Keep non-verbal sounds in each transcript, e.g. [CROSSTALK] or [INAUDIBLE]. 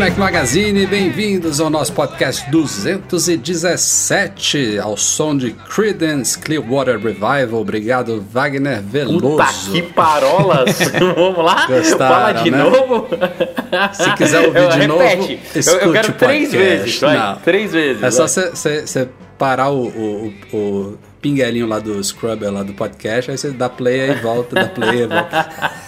Mac Magazine, bem-vindos ao nosso podcast 217, ao som de Creedence Clearwater Revival. Obrigado, Wagner Veloso. Puta que parolas! [LAUGHS] Vamos lá? Gostaram, Fala de né? novo. Se quiser ouvir Eu- de novo, repete. Eu, escute eu quero o três vezes, vai. Não. Três vezes. É só vai. você parar o, o, o, pinguelinho lá do Scrubber, lá do podcast, aí você dá play aí volta, dá play aí volta. [LAUGHS]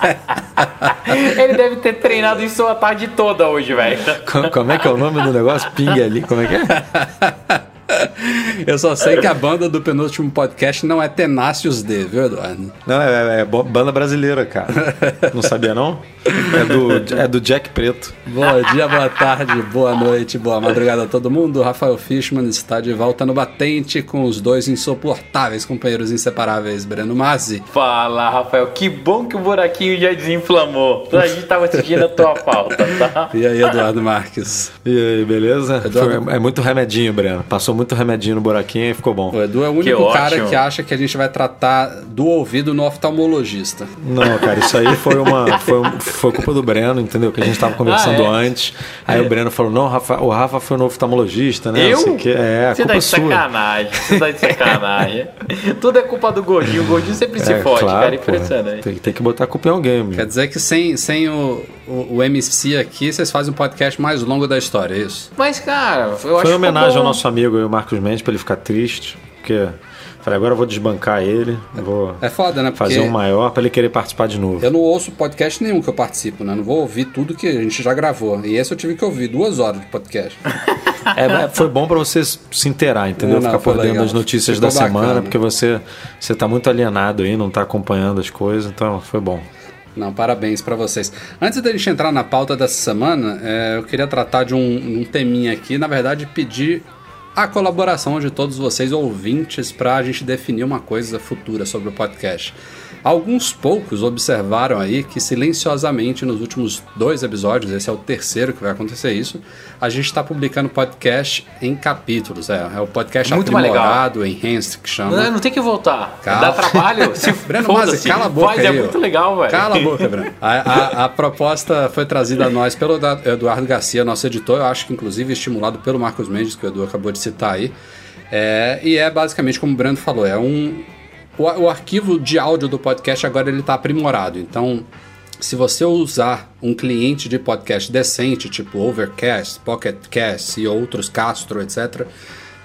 Ele deve ter treinado isso a tarde toda hoje, velho. Co- Como é que é o nome do negócio? Ping ali, como é que é? [LAUGHS] [LAUGHS] Eu só sei que a banda do penúltimo podcast não é Tenácios D, viu, Eduardo? Não, é, é bo- banda brasileira, cara. [LAUGHS] Não sabia não? É do, é do Jack Preto. Bom dia, boa tarde, boa noite, boa madrugada a todo mundo. O Rafael Fishman está de volta no batente com os dois insuportáveis companheiros inseparáveis, Breno Mazzi. Fala, Rafael. Que bom que o buraquinho já desinflamou. A gente tava sentindo a tua falta, tá? E aí, Eduardo Marques? E aí, beleza? Eduardo- Foi- é muito remedinho, Breno. Passou muito remedinho no buraquinho e ficou bom. O Edu é o único Que cara ótimo. que acha que a gente vai tratar do ouvido no oftalmologista. Não, cara, isso aí foi uma. Foi, foi culpa do Breno, entendeu? Que a gente tava conversando Ah, é? antes. Aí o Breno falou: não, Rafa, o Rafa foi no oftalmologista, né? Eu? Não sei o quê. É, Você tá culpa de sua. sacanagem. Você tá de sacanagem. [LAUGHS] Tudo é culpa do gordinho. O gordinho sempre se É, fode, claro, cara. Impressionante. Tem, tem que botar a culpa em alguém, Quer meu. dizer que sem, sem o, o, o MC aqui, vocês fazem o podcast mais longo da história, é isso? Mas, cara, eu acho Foi que uma homenagem ao nosso amigo aí, o Marcos Mendes, pra ele ficar triste. Porque falei, agora eu vou desbancar ele, vou É foda, né? Porque fazer um maior pra ele querer participar de novo. eu não ouço podcast nenhum que eu participo, né? Não vou ouvir tudo que a gente já gravou. E esse eu tive que ouvir duas horas de podcast. [LAUGHS] É, mas foi bom pra você se inteirar, entendeu? Não, Ficar foi por dentro das notícias Ficou da semana, bacana. porque você, você tá muito alienado aí, não tá acompanhando as coisas, então foi bom. Não, parabéns pra vocês. Antes da gente entrar na pauta dessa semana, é, eu queria tratar de um, um teminha aqui, na verdade, pedir a colaboração de todos vocês ouvintes para a gente definir uma coisa futura sobre o podcast. Alguns poucos observaram aí que silenciosamente nos últimos dois episódios, esse é o terceiro que vai acontecer isso, a gente está publicando podcast em capítulos. É, é o podcast Muito aprimorado, enhanced, que chama. Não, não tem que voltar. Calma. Dá trabalho. [LAUGHS] Se Breno. Mazzi, cala a boca Faz, aí, é muito legal, velho. Cala a boca, Breno. A, a- a proposta foi trazida a nós pelo Eduardo Garcia, nosso editor, eu acho que inclusive estimulado pelo Marcos Mendes, que o Edu acabou de citar aí. É, e é basicamente como o Breno falou, é um. O, o arquivo de áudio do podcast agora ele está aprimorado. Então, se você usar um cliente de podcast decente, tipo Overcast, Pocket Cast e outros, Castro, etc.,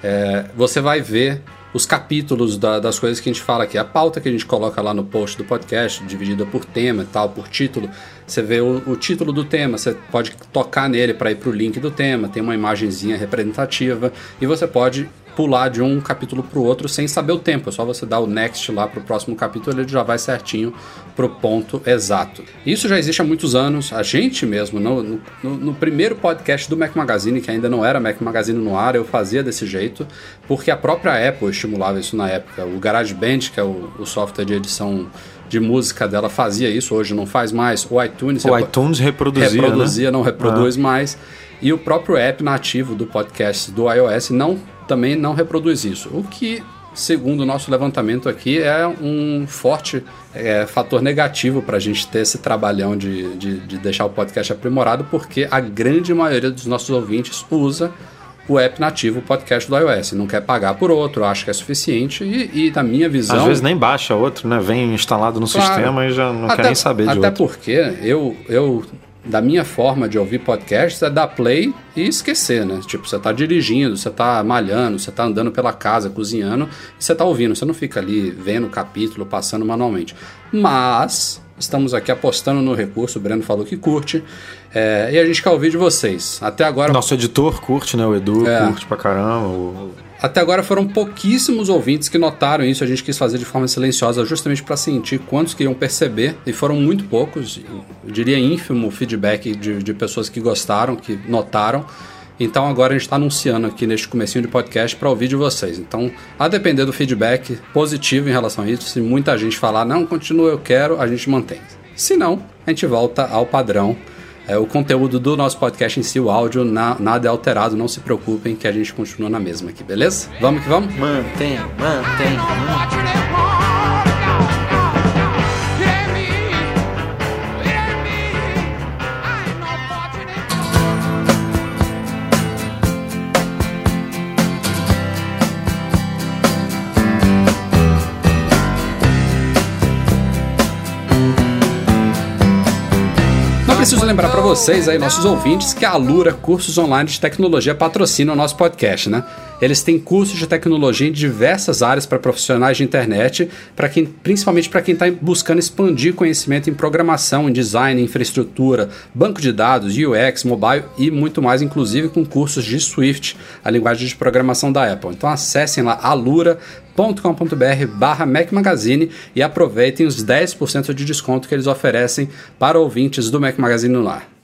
é, você vai ver os capítulos da- das coisas que a gente fala aqui. A pauta que a gente coloca lá no post do podcast, dividida por tema e tal, por título. Você vê o, o título do tema, você pode tocar nele para ir para o link do tema, tem uma imagenzinha representativa e você pode pular de um capítulo para o outro sem saber o tempo. É só você dar o next lá para o próximo capítulo, ele já vai certinho pro ponto exato. Isso já existe há muitos anos. A gente mesmo, no, no- no- primeiro podcast do Mac Magazine, que ainda não era Mac Magazine no ar, eu fazia desse jeito, porque a própria Apple estimulava isso na época. O GarageBand, que é o, o software de edição de música dela, fazia isso, hoje não faz mais. O iTunes... O você- iTunes reproduzia, reproduzia, né? não reproduz mais. E o próprio app nativo do podcast do iOS não, também não reproduz isso. O que, segundo o nosso levantamento aqui, é um forte é, fator negativo para a gente ter esse trabalhão de, de, de deixar o podcast aprimorado, porque a grande maioria dos nossos ouvintes usa o app nativo, o podcast do iOS. Não quer pagar por outro, acha que é suficiente. E, e na minha visão. Às vezes nem baixa outro, né? Vem instalado no Claro. sistema e já não até, quer nem saber de Até outro. porque eu, eu, da minha forma de ouvir podcasts, é dar play e esquecer, né? Tipo, você tá dirigindo, você tá malhando, você tá andando pela casa, cozinhando, e você tá ouvindo. Você não fica ali vendo o capítulo, passando manualmente. Mas Estamos aqui apostando no recurso. O Breno falou que curte. É, e a gente quer ouvir de vocês. Até agora. Nosso editor curte, né? O Edu é. curte pra caramba. O... Até agora foram pouquíssimos ouvintes que notaram isso. A gente quis fazer de forma silenciosa, justamente para sentir quantos que iam perceber. E foram muito poucos, eu diria ínfimo feedback de, de pessoas que gostaram, que notaram. Então agora a gente está anunciando aqui neste comecinho de podcast para ouvir de vocês. Então, a depender do feedback positivo em relação a isso, se muita gente falar, não, continua, eu quero, a gente mantém. Se não, a gente volta ao padrão. É, o conteúdo do nosso podcast em si, o áudio, na, nada é alterado, não se preocupem que a gente continua na mesma aqui, beleza? Vamos que vamos? Mantém, mantém, mantém. Preciso lembrar para vocês aí, nossos ouvintes, que a Alura Cursos Online de Tecnologia patrocina o nosso podcast, né? Eles têm cursos de tecnologia em diversas áreas para profissionais de internet, para quem, principalmente para quem está buscando expandir conhecimento em programação, em design, infraestrutura, banco de dados, UX, mobile e muito mais, inclusive com cursos de Swift, a linguagem de programação da Apple. Então acessem lá alura com.br barra Mac Magazine e aproveitem os 10% de desconto que eles oferecem para ouvintes do Mac Magazine no lar.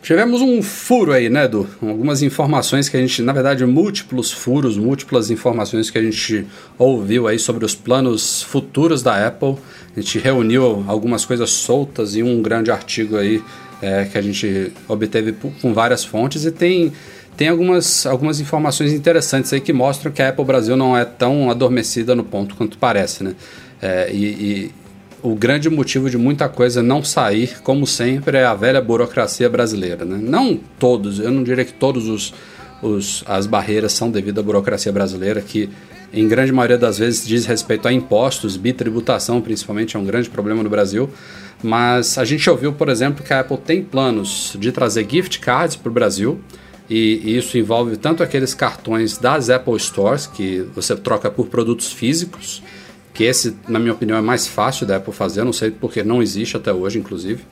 Tivemos um furo aí, né, Edu? Algumas informações que a gente, na verdade, múltiplos furos, múltiplas informações que a gente ouviu aí sobre os planos futuros da Apple. A gente reuniu algumas coisas soltas em um grande artigo aí é, que a gente obteve com várias fontes e tem tem algumas, algumas informações interessantes aí que mostram que a Apple Brasil não é tão adormecida no ponto quanto parece, né? É, e, e, o grande motivo de muita coisa não sair, como sempre, é a velha burocracia brasileira, né? Não todos, eu não diria que todos os, os as barreiras são devido à burocracia brasileira, que em grande maioria das vezes diz respeito a impostos, bitributação principalmente é um grande problema no Brasil, mas a gente ouviu, por exemplo, que a Apple tem planos de trazer gift cards para o Brasil, e isso envolve tanto aqueles cartões das Apple Stores, que você troca por produtos físicos, que esse, na minha opinião, é mais fácil da Apple fazer, não sei porque não existe até hoje, inclusive,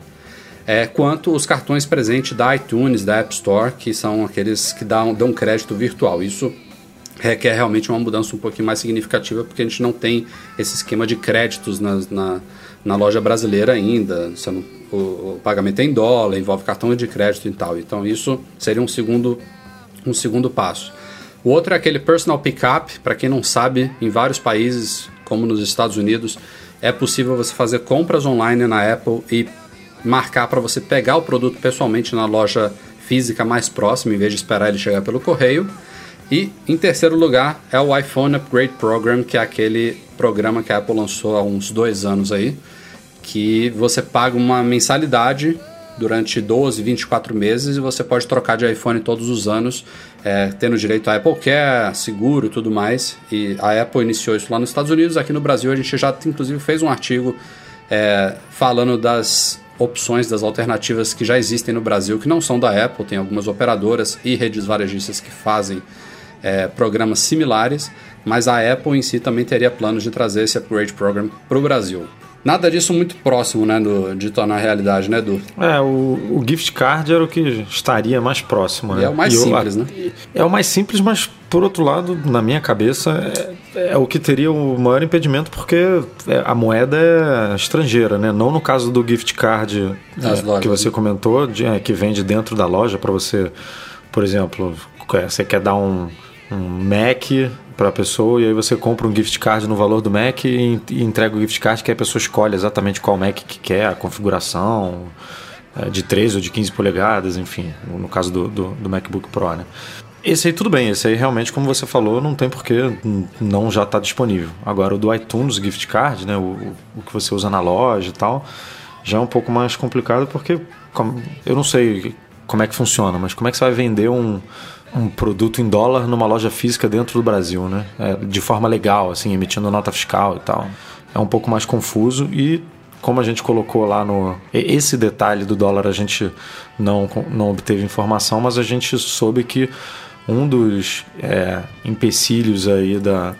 é, quanto os cartões presentes da iTunes, da App Store, que são aqueles que dão, dão crédito virtual. Isso requer realmente uma mudança um pouquinho mais significativa, porque a gente não tem esse esquema de créditos na, na, na loja brasileira ainda. Não o, o pagamento é em dólar, envolve cartão de crédito e tal. Então isso seria um segundo, um segundo passo. O outro é aquele personal pickup, para quem não sabe, em vários países, como nos Estados Unidos, é possível você fazer compras online na Apple e marcar para você pegar o produto pessoalmente na loja física mais próxima, em vez de esperar ele chegar pelo correio. E em terceiro lugar é o iPhone Upgrade Program, que é aquele programa que a Apple lançou há uns dois anos aí, que você paga uma mensalidade durante 12, 24 meses e você pode trocar de iPhone todos os anos, é, tendo direito a Apple Care, seguro tudo mais. E a Apple iniciou isso lá nos Estados Unidos. Aqui no Brasil a gente já inclusive fez um artigo é, falando das opções, das alternativas que já existem no Brasil, que não são da Apple, tem algumas operadoras e redes varejistas que fazem é, programas similares, mas a Apple em si também teria planos de trazer esse Upgrade Program para o Brasil. Nada disso muito próximo, né, do, de tornar realidade, né, Edu? É, o, o gift card era o que estaria mais próximo, né? E é o mais e simples, eu, né? É o mais simples, mas por outro lado, na minha cabeça, é, é o que teria o maior impedimento, porque é, a moeda é estrangeira, né? Não no caso do gift card é, que você né? comentou, de, é, que vende dentro da loja para você, por exemplo, é, você quer dar um, um Mac para a pessoa e aí você compra um gift card no valor do Mac e, e entrega o gift card que a pessoa escolhe exatamente qual Mac que quer, a configuração é, de 13 ou de 15 polegadas, enfim, no caso do, do, do, MacBook Pro, né? Esse aí tudo bem, esse aí realmente, como você falou, não tem porquê não já está disponível. Agora o do iTunes gift card, né, o, o que você usa na loja e tal, já é um pouco mais complicado porque eu não sei como é que funciona, mas como é que você vai vender um um produto em dólar numa loja física dentro do Brasil, né? É, de forma legal, assim, emitindo nota fiscal e tal. É um pouco mais confuso e como a gente colocou lá no esse detalhe do dólar a gente não não obteve informação, mas a gente soube que um dos é, empecilhos aí da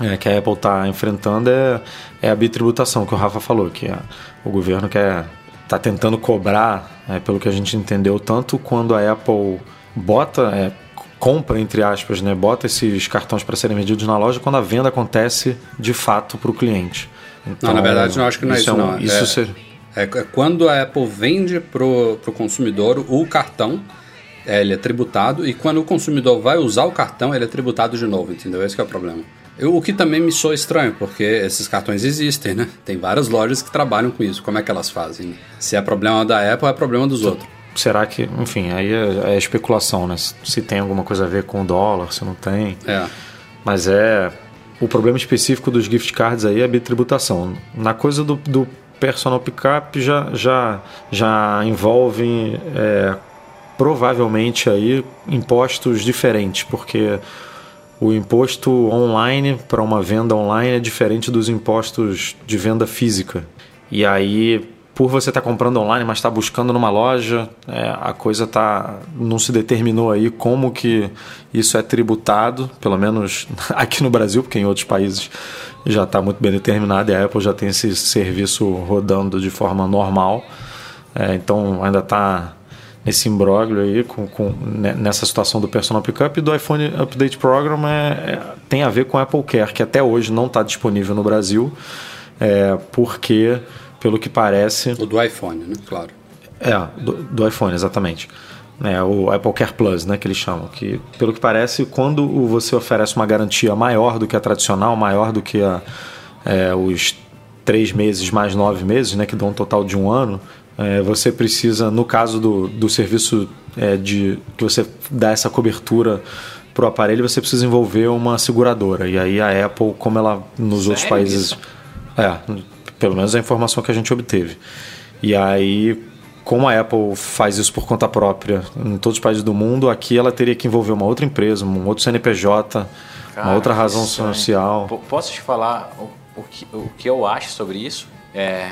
é, que a Apple está enfrentando é, é a bitributação que o Rafa falou, que a, o governo quer está tentando cobrar, é, pelo que a gente entendeu, tanto quando a Apple bota, é, compra, entre aspas, né, bota esses cartões para serem vendidos na loja, quando a venda acontece de fato para o cliente. Então, não, na verdade, eu acho que não é isso, isso é não. Isso é, ser... é, é, quando a Apple vende para o consumidor o cartão, é, ele é tributado, e quando o consumidor vai usar o cartão, ele é tributado de novo, entendeu? Esse é o problema. Eu, o que também me soa estranho, porque esses cartões existem, né? Tem várias lojas que trabalham com isso. Como é que elas fazem? Se é problema da Apple, é problema dos outros. Será que, enfim, aí é, é especulação, né? Se tem alguma coisa a ver com o dólar, se não tem. É. Mas é. O problema específico dos gift cards aí é a bitributação. Na coisa do, do personal pickup já, já, já envolve é, provavelmente aí impostos diferentes, porque o imposto online para uma venda online é diferente dos impostos de venda física. E aí, por você estar tá comprando online, mas estar tá buscando numa loja, é, a coisa tá não se determinou aí como que isso é tributado, pelo menos [LAUGHS] aqui no Brasil, porque em outros países já está muito bem determinado e a Apple já tem esse serviço rodando de forma normal. É, então ainda está nesse imbróglio aí, com, com, nessa situação do Personal Pickup e do iPhone Update Program é, é, tem a ver com o Apple Care, que até hoje não está disponível no Brasil, é, porque, pelo que parece... O do iPhone, né? Claro. É, do, do iPhone, exatamente. É, o Apple Care Plus, né, que eles chamam. Que, pelo que parece, quando você oferece uma garantia maior do que a tradicional, maior do que a, é, os três meses mais nove meses, né, que dão um total de um ano, é, você precisa, no caso do, do serviço é, de que você dá essa cobertura para o aparelho, você precisa envolver uma seguradora. E aí a Apple, como ela nos Sério outros países. É, pelo menos a informação que a gente obteve. E aí, como a Apple faz isso por conta própria em todos os países do mundo, aqui ela teria que envolver uma outra empresa, um outro CNPJ, Cara, uma outra razão social. Posso te falar o, o, que, o que eu acho sobre isso? É,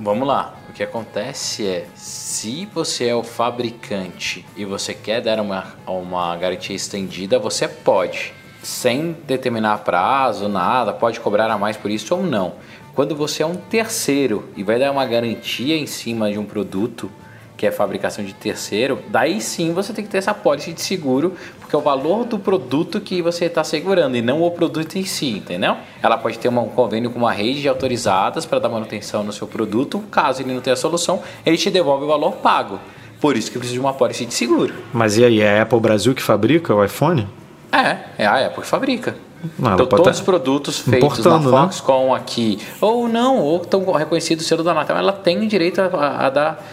Vamos lá. O que acontece é, se você é o fabricante e você quer dar uma, uma garantia estendida, você pode, sem determinar prazo, nada, pode cobrar a mais por isso ou não. Quando você é um terceiro e vai dar uma garantia em cima de um produto, que é fabricação de terceiro, daí sim você tem que ter essa pólice de seguro, porque é o valor do produto que você está segurando e não o produto em si, entendeu? Ela pode ter um convênio com uma rede de autorizadas para dar manutenção no seu produto, caso ele não tenha solução, ele te devolve o valor pago. Por isso que precisa de uma pólice de seguro. Mas e aí, é a Apple Brasil que fabrica o iPhone? É, é a Apple que fabrica. Não, então, todos tá os produtos feitos na né? Foxconn né? aqui, ou não, ou estão reconhecidos selo da Anatel, ela tem direito a, a, dar,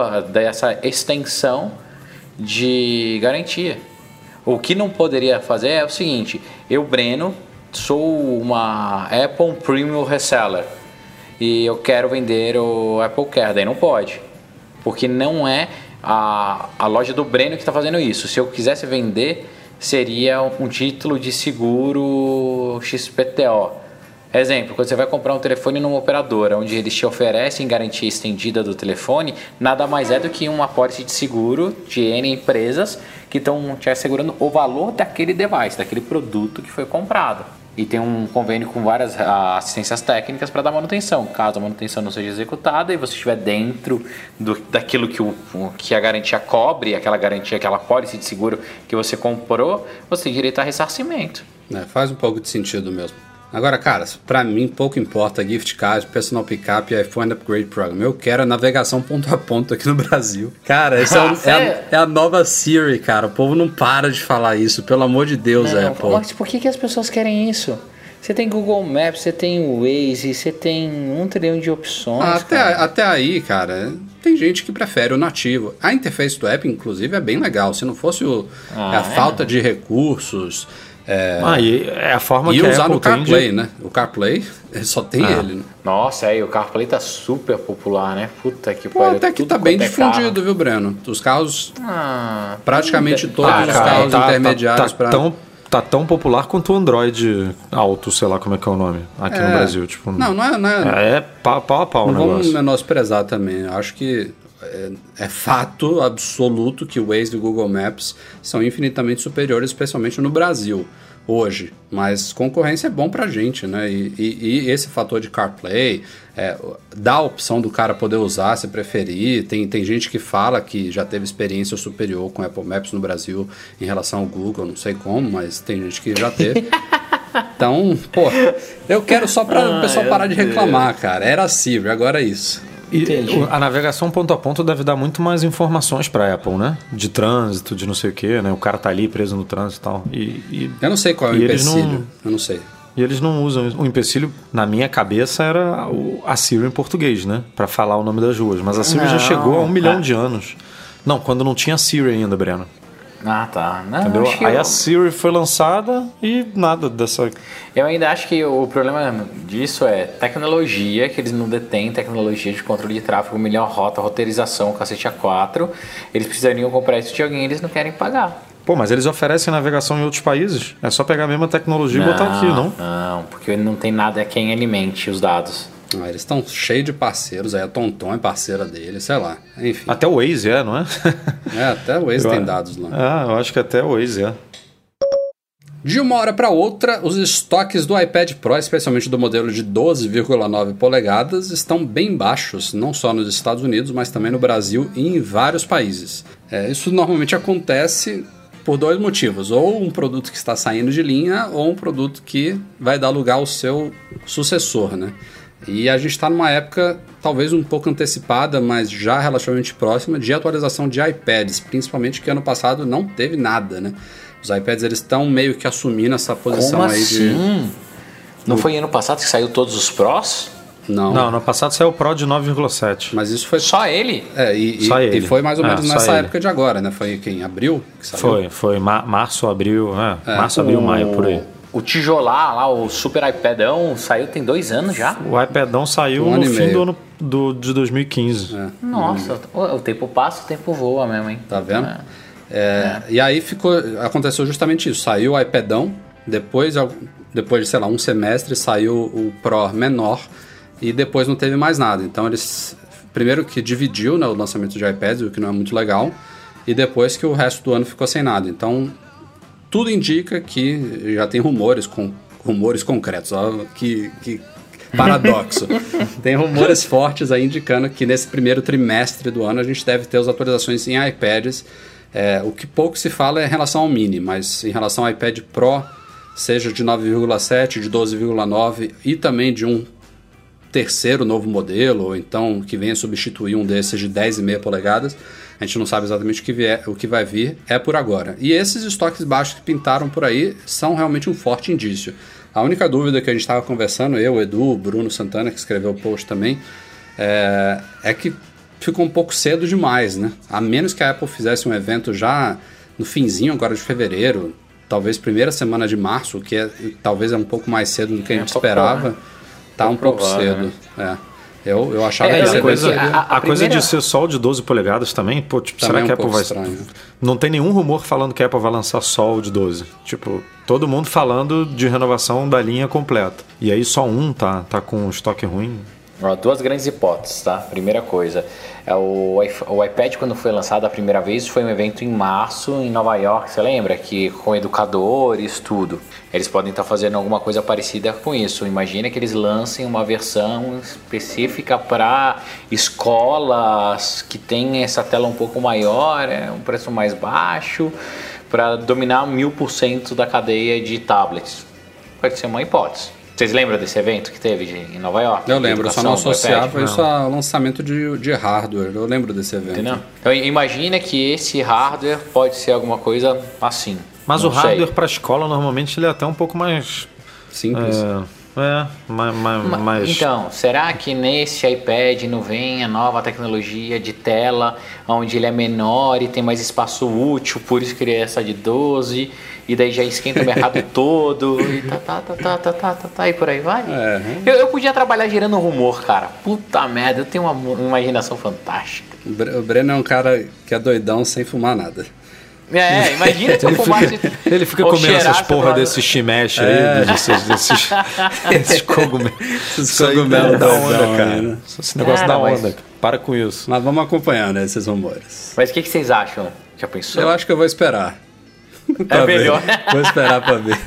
a dar essa extensão de garantia. O que não poderia fazer é o seguinte: eu, Breno, sou uma Apple Premium Reseller e eu quero vender o Apple Care, daí não pode, porque não é a, a loja do Breno que está fazendo isso. Se eu quisesse vender seria um título de seguro XPTO. Exemplo, quando você vai comprar um telefone numa operadora, onde eles te oferecem garantia estendida do telefone, nada mais é do que uma apólice de seguro de N empresas que estão te assegurando o valor daquele device, daquele produto que foi comprado e tem um convênio com várias ah, assistências técnicas para dar manutenção. Caso a manutenção não seja executada e você estiver dentro do, daquilo que, o, que a garantia cobre, aquela garantia, aquela pólice de seguro que você comprou, você tem direito a ressarcimento. É, faz um pouco de sentido mesmo. Agora, cara, para mim pouco importa gift card, personal pickup iPhone Upgrade Program. Eu quero a navegação ponto a ponto aqui no Brasil. Cara, essa é, é, a, é, a, nova Siri, cara. O povo não para de falar isso, pelo amor de Deus, não, Apple. Mas por que, que as pessoas querem isso? Você tem Google Maps, você tem Waze, você tem um trilhão de opções. Ah, até, até aí, cara, tem gente que prefere o nativo. A interface do app, inclusive, é bem legal. Se não fosse o, ah, a é? falta de recursos, é, ah, e é a forma e que usar no CarPlay, né? O CarPlay [LAUGHS] só tem ah. ele. Né? Nossa, aí o CarPlay tá super popular, né? Puta que pariu. Até que tá bem é difundido, carro. viu, Breno? Os carros, ah, praticamente todos ah, os carros tá, intermediários tá, tá, tão, tá tão popular quanto o Android Auto, sei lá como é que é o nome, aqui é, no Brasil. Tipo, não, não é... Não é, é pau, pau a pau Não vamos menosprezar também. Acho que é, é, fato absoluto que o Waze e o Google Maps são infinitamente superiores, especialmente no Brasil hoje. Mas concorrência é bom pra gente, né? E, e, e esse fator de CarPlay é, dá a opção do cara poder usar se preferir. Tem, tem gente que fala que já teve experiência superior com Apple Maps no Brasil em relação ao Google, não sei como, mas tem gente que já teve. [LAUGHS] Então, pô, eu quero só para o pessoal parar de reclamar, cara. Era Siri, agora é isso. E a navegação ponto a ponto deve dar muito mais informações para Apple, né? De trânsito, de não sei o que, né? O cara tá ali preso no trânsito e tal. E, e, eu não sei qual é o empecilho. Não, eu não sei. E eles não usam. O empecilho, na minha cabeça, era a Siri em português, né? Para falar o nome das ruas. Mas a Siri não, já chegou a um milhão é. de anos. Não, quando não tinha Siri ainda, Breno. Ah, tá. Não, Entendeu? Aí eu... a Siri foi lançada e nada dessa. Eu ainda acho que o problema disso é tecnologia, que eles não detêm tecnologia de controle de tráfego, melhor rota, roteirização, cacete A4. Eles precisariam comprar isso de alguém e eles não querem pagar. Pô, mas eles oferecem navegação em outros países? É só pegar a mesma tecnologia não, e botar aqui, não? Não, porque não tem nada a quem alimente os dados. Ah, eles estão cheios de parceiros, aí a Tonton é parceira dele, sei lá. Enfim. Até o Waze é, não é? [LAUGHS] é, até o Waze eu, tem dados lá. Ah, eu acho que até o Waze é. De uma hora para outra, os estoques do iPad Pro, especialmente do modelo de 12,9 polegadas, estão bem baixos, não só nos Estados Unidos, mas também no Brasil e em vários países. É, isso normalmente acontece por dois motivos: ou um produto que está saindo de linha, ou um produto que vai dar lugar ao seu sucessor, né? E a gente está numa época talvez um pouco antecipada, mas já relativamente próxima, de atualização de iPads, principalmente que ano passado não teve nada, né? Os iPads eles estão meio que assumindo essa posição Como aí assim? de. Não foi ano passado que saiu todos os Pros? Não. Não, no passado saiu o Pro de 9,7. Mas isso foi. Só ele? É, e, só e, ele. e foi mais ou é, menos nessa época de agora, né? Foi em abril que saiu? Foi, foi março, abril, é, é. março, abril, o... maio, por aí. O tijolar lá, o Super iPadão, saiu tem dois anos já. O iPadão saiu um no fim do ano do, de 2015. É. Nossa, o, o, tempo passa, o tempo voa mesmo, hein? Tá vendo? É. É, e aí ficou, aconteceu justamente isso. Saiu o iPadão, depois, depois de, sei lá, um semestre, saiu o Pro menor e depois não teve mais nada. Então eles, primeiro que dividiu né, o lançamento de iPads, o que não é muito legal, e depois que o resto do ano ficou sem nada. Então tudo indica que já tem rumores com rumores concretos, ó, que, que paradoxo. [LAUGHS] tem rumores fortes aí indicando que nesse primeiro trimestre do ano a gente deve ter as atualizações em iPads. É, o que pouco se fala é em relação ao Mini, mas em relação ao iPad Pro, seja de 9,7, de 12,9 e também de um terceiro novo modelo, ou então que venha substituir um desses de 10,5 polegadas, a gente não sabe exatamente o que, vier, o que vai vir, é por agora. E esses estoques baixos que pintaram por aí são realmente um forte indício. A única dúvida que a gente estava conversando, eu, Edu, Bruno Santana, que escreveu o post também, é, é que ficou um pouco cedo demais, né? A menos que a Apple fizesse um evento já no finzinho agora de fevereiro, talvez primeira semana de março, que é, talvez é um pouco mais cedo do que a gente é esperava, né? tá um pouco cedo. Né? É. Eu, eu achava é, que a coisa, a, a, a coisa primeira... de ser só o de 12 polegadas também, pô, tipo, também será é que a Apple vai. Estranho. Não tem nenhum rumor falando que a Apple vai lançar só o de 12. Tipo, todo mundo falando de renovação da linha completa. E aí só um tá, tá com estoque ruim. Duas grandes hipóteses, tá? Primeira coisa, é o, o iPad quando foi lançado a primeira vez foi um evento em março em Nova York, você lembra? Que com educadores, tudo. Eles podem estar fazendo alguma coisa parecida com isso. Imagina que eles lancem uma versão específica para escolas que tem essa tela um pouco maior, é um preço mais baixo, para dominar mil por cento da cadeia de tablets. Pode ser uma hipótese. Vocês lembram desse evento que teve de, em Nova York? Eu lembro, só não associava isso ao lançamento de, de hardware. Eu lembro desse evento. Entendeu? Então imagina que esse hardware pode ser alguma coisa assim. Mas o hardware para escola normalmente ele é até um pouco mais simples. É, é mais, mais, mais, Então, será que nesse iPad não vem a nova tecnologia de tela, onde ele é menor e tem mais espaço útil, por isso que ele é essa de 12? e daí já esquenta o mercado [LAUGHS] todo, e tá, tá, tá, tá, tá, tá, tá, tá, e por aí vai. É. Eu, eu podia trabalhar gerando rumor, cara. Puta merda, eu tenho uma, uma imaginação fantástica. O Breno é um cara que é doidão sem fumar nada. É, imagina [LAUGHS] se eu fumasse. Fica, ele fica comendo essas porra desses chimesh aí, é. desses, [LAUGHS] desses, esses cogumelos. Esses cogumelos da onda, cara. Esse negócio cara, da onda. Mas... para com isso. Mas vamos acompanhando esses rumores. Mas o que, que, vocês acham? Já pensou? Eu acho que eu vou esperar. [LAUGHS] é melhor. Vou esperar pra ver.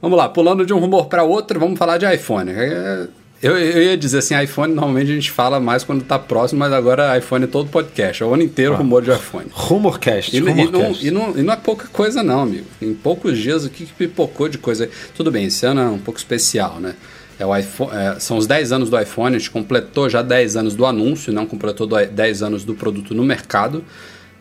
vamos lá, pulando de um rumor para outro, vamos falar de iPhone. É, eu, eu, ia dizer assim, iPhone normalmente a gente fala mais quando tá próximo, mas agora iPhone é todo podcast, é o ano inteiro ah. rumor de iPhone. Rumorcast, e, rumorcast. E, não, e, não, e não é pouca coisa não, amigo. Em poucos dias o que, que pipocou de coisa. Tudo bem, esse ano é um pouco especial, né? É o iPhone, é, são os 10 anos do iPhone, a gente completou já 10 anos do anúncio, não completou 10 anos do produto no mercado.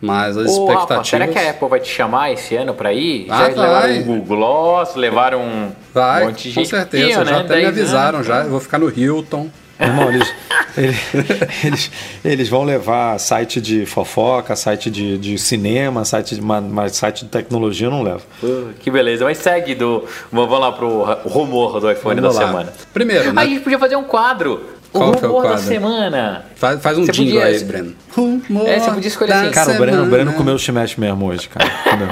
Mas as Ô, expectativas. Rafa, será que a Apple vai te chamar esse ano para ir? Ah, já vai. levaram o Google Gloss, levaram um vai, monte de Com certeza, né? já até me avisaram anos, já. Eu vou ficar no Hilton. Irmão, eles, [LAUGHS] eles, eles, vão levar site de fofoca, site de, de cinema, site de, mas site de tecnologia não leva. Uh, que beleza. Mas segue do. Vamos lá pro rumor do iPhone vamos da lá. semana. Primeiro, né? A gente podia fazer um quadro. Qual o rumor é o da semana. Faz, faz um você jingle podia... aí, Breno. Rumor é, você podia escolher assim. Cara, o Breno, o Breno comeu o chimete mesmo hoje, cara. Comeu.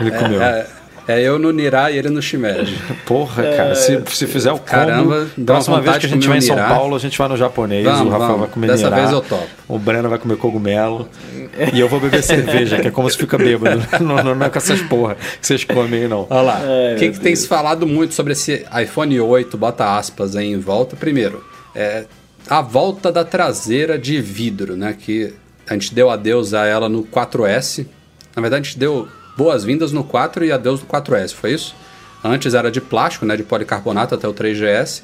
Ele comeu. É, é. É eu no Nirá e ele no Shimeji. [LAUGHS] Porra, cara, é... se, se fizer o combo, Caramba, próxima vez que a gente estiver em São Paulo, a gente vai no japonês, vamos, o Rafael vamos. vai comer Dessa Nirá, vez eu topo. O Breno vai comer cogumelo e eu vou beber cerveja, que é como se fica bêbado. [LAUGHS] Não, não, não, é com essas porra que vocês comem aí, não. Olha lá. O que, que tem se falado muito sobre esse iPhone 8, bota aspas aí em volta? Primeiro, é a volta da traseira de vidro, né? Que a gente deu adeus a ela no 4S. Na verdade, a gente deu boas-vindas no 4 e adeus no 4S, foi isso? Antes era de plástico, né, de policarbonato até o 3GS.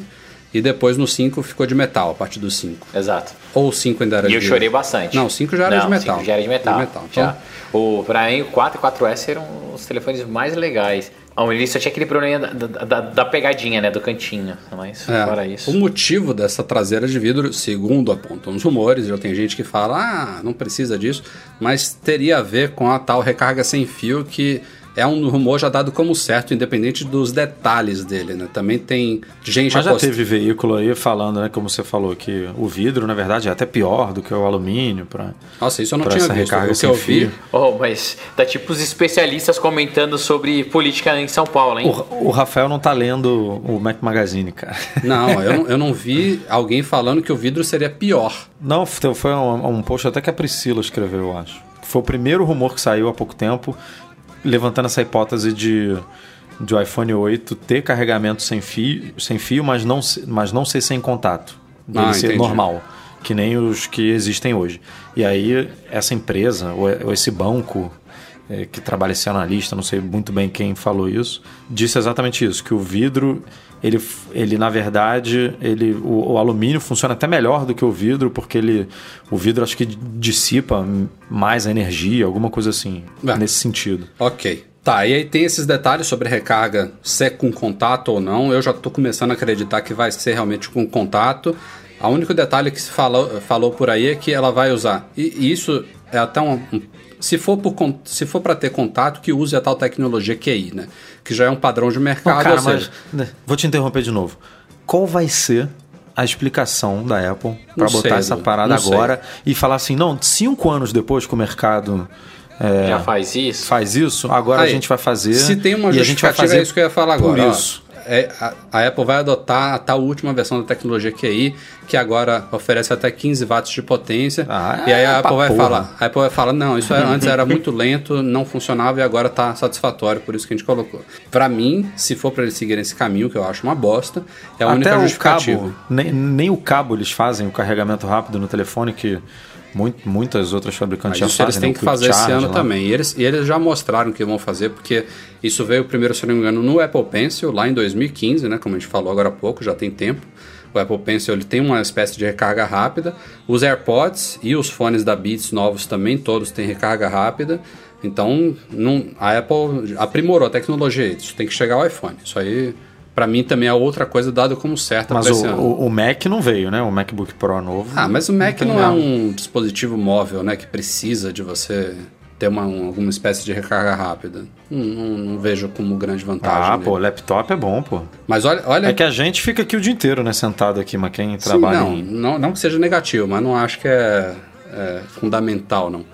E depois no 5 ficou de metal, a partir do 5. Exato. Ou o 5 ainda era e de... E eu chorei bastante. Não, o 5 já era Não, de metal. 5 já era de metal. De metal. Então... Já. O, pra mim, o 4 e o 4S eram os telefones mais legais. Ao início só tinha aquele problema da, da, da, pegadinha, né? Do cantinho. Mas é, fora isso. O motivo dessa traseira de vidro, segundo apontam os rumores, já tem gente que fala, ah, não precisa disso, mas teria a ver com a tal recarga sem fio que é um rumor já dado como certo, independente dos detalhes dele, né? Também tem gente Mas já teve veículo aí falando, né, como você falou, que o vidro, na verdade, é até pior do que o alumínio para Nossa, isso eu não tinha essa visto. Recarga o que eu vi. Oh, mas tá tipo os especialistas comentando sobre política em São Paulo, hein? O, o Rafael não tá lendo o Mac Magazine, cara. Não, eu não, [LAUGHS] eu não vi alguém falando que o vidro seria pior. Não, foi um, um post até que a Priscila escreveu, eu acho. Foi o primeiro rumor que saiu há pouco tempo levantando essa hipótese de, de o iPhone 8 ter carregamento sem fio, sem fio mas, não, mas não ser sem contato. Dele ah, ser entendi. normal, que nem os que existem hoje. E aí, essa empresa, ou esse banco é, que trabalha esse analista, não sei muito bem quem falou isso, disse exatamente isso, que o vidro ele, ele na verdade, ele, o, o, alumínio funciona até melhor do que o vidro, porque ele, o vidro acho que dissipa mais a energia, alguma coisa assim, é. nesse sentido. Ok. Tá, e aí tem esses detalhes sobre recarga, se é com contato ou não. Eu já estou começando a acreditar que vai ser realmente com contato. O único detalhe que se falou, falou por aí é que ela vai usar. E, e isso é até um, um se for por se for para ter contato, que use a tal tecnologia QI, né? Que já é um padrão de mercado. cara, mas, né, vou te interromper de novo. Qual vai ser a explicação da Apple para botar sei, essa parada agora sei. e falar assim, não, cinco anos depois que o mercado é, já faz isso, faz isso, agora Aí, a gente vai fazer. Se tem uma justificativa, a gente vai fazer é isso que eu ia falar agora. Por isso é, a, a, Apple vai adotar a tal última versão da tecnologia QI, que agora oferece até 15 watts de potência. Ah, e aí a Apple vai porra. falar, a Apple vai falar, não, isso era, é, antes era muito lento, não funcionava e agora está satisfatório, por isso que a gente colocou. Para mim, se for para eles seguirem esse caminho, que eu acho uma bosta, é a até única justificativa. Cabo, nem, nem o cabo eles fazem o carregamento rápido no telefone que muito, muitas outras fabricantes Mas já fazem. Eles têm né? que fazer esse ano lá. também. E eles, e eles já mostraram que vão fazer, porque isso veio primeiro, se não me engano, no Apple Pencil, lá em 2015, né? Como a gente falou agora há pouco, já tem tempo. O Apple Pencil ele tem uma espécie de recarga rápida. Os AirPods e os fones da Beats novos também, todos têm recarga rápida. Então, não, a Apple aprimorou a tecnologia. Isso tem que chegar ao iPhone. Isso aí para mim também é outra coisa dada como certa mas o, o, o, Mac não veio, né? O MacBook Pro novo. Ah, mas o Mac não, não é um dispositivo móvel, né? Que precisa de você ter uma, alguma espécie de recarga rápida. Não, não, não vejo como grande vantagem. Ah, dele. pô, laptop é bom, pô. Mas olha, olha. É que a gente fica aqui o dia inteiro, né? Sentado aqui, mas quem trabalha. Sim, não, em... não, não que seja negativo, mas não acho que é, é fundamental, não.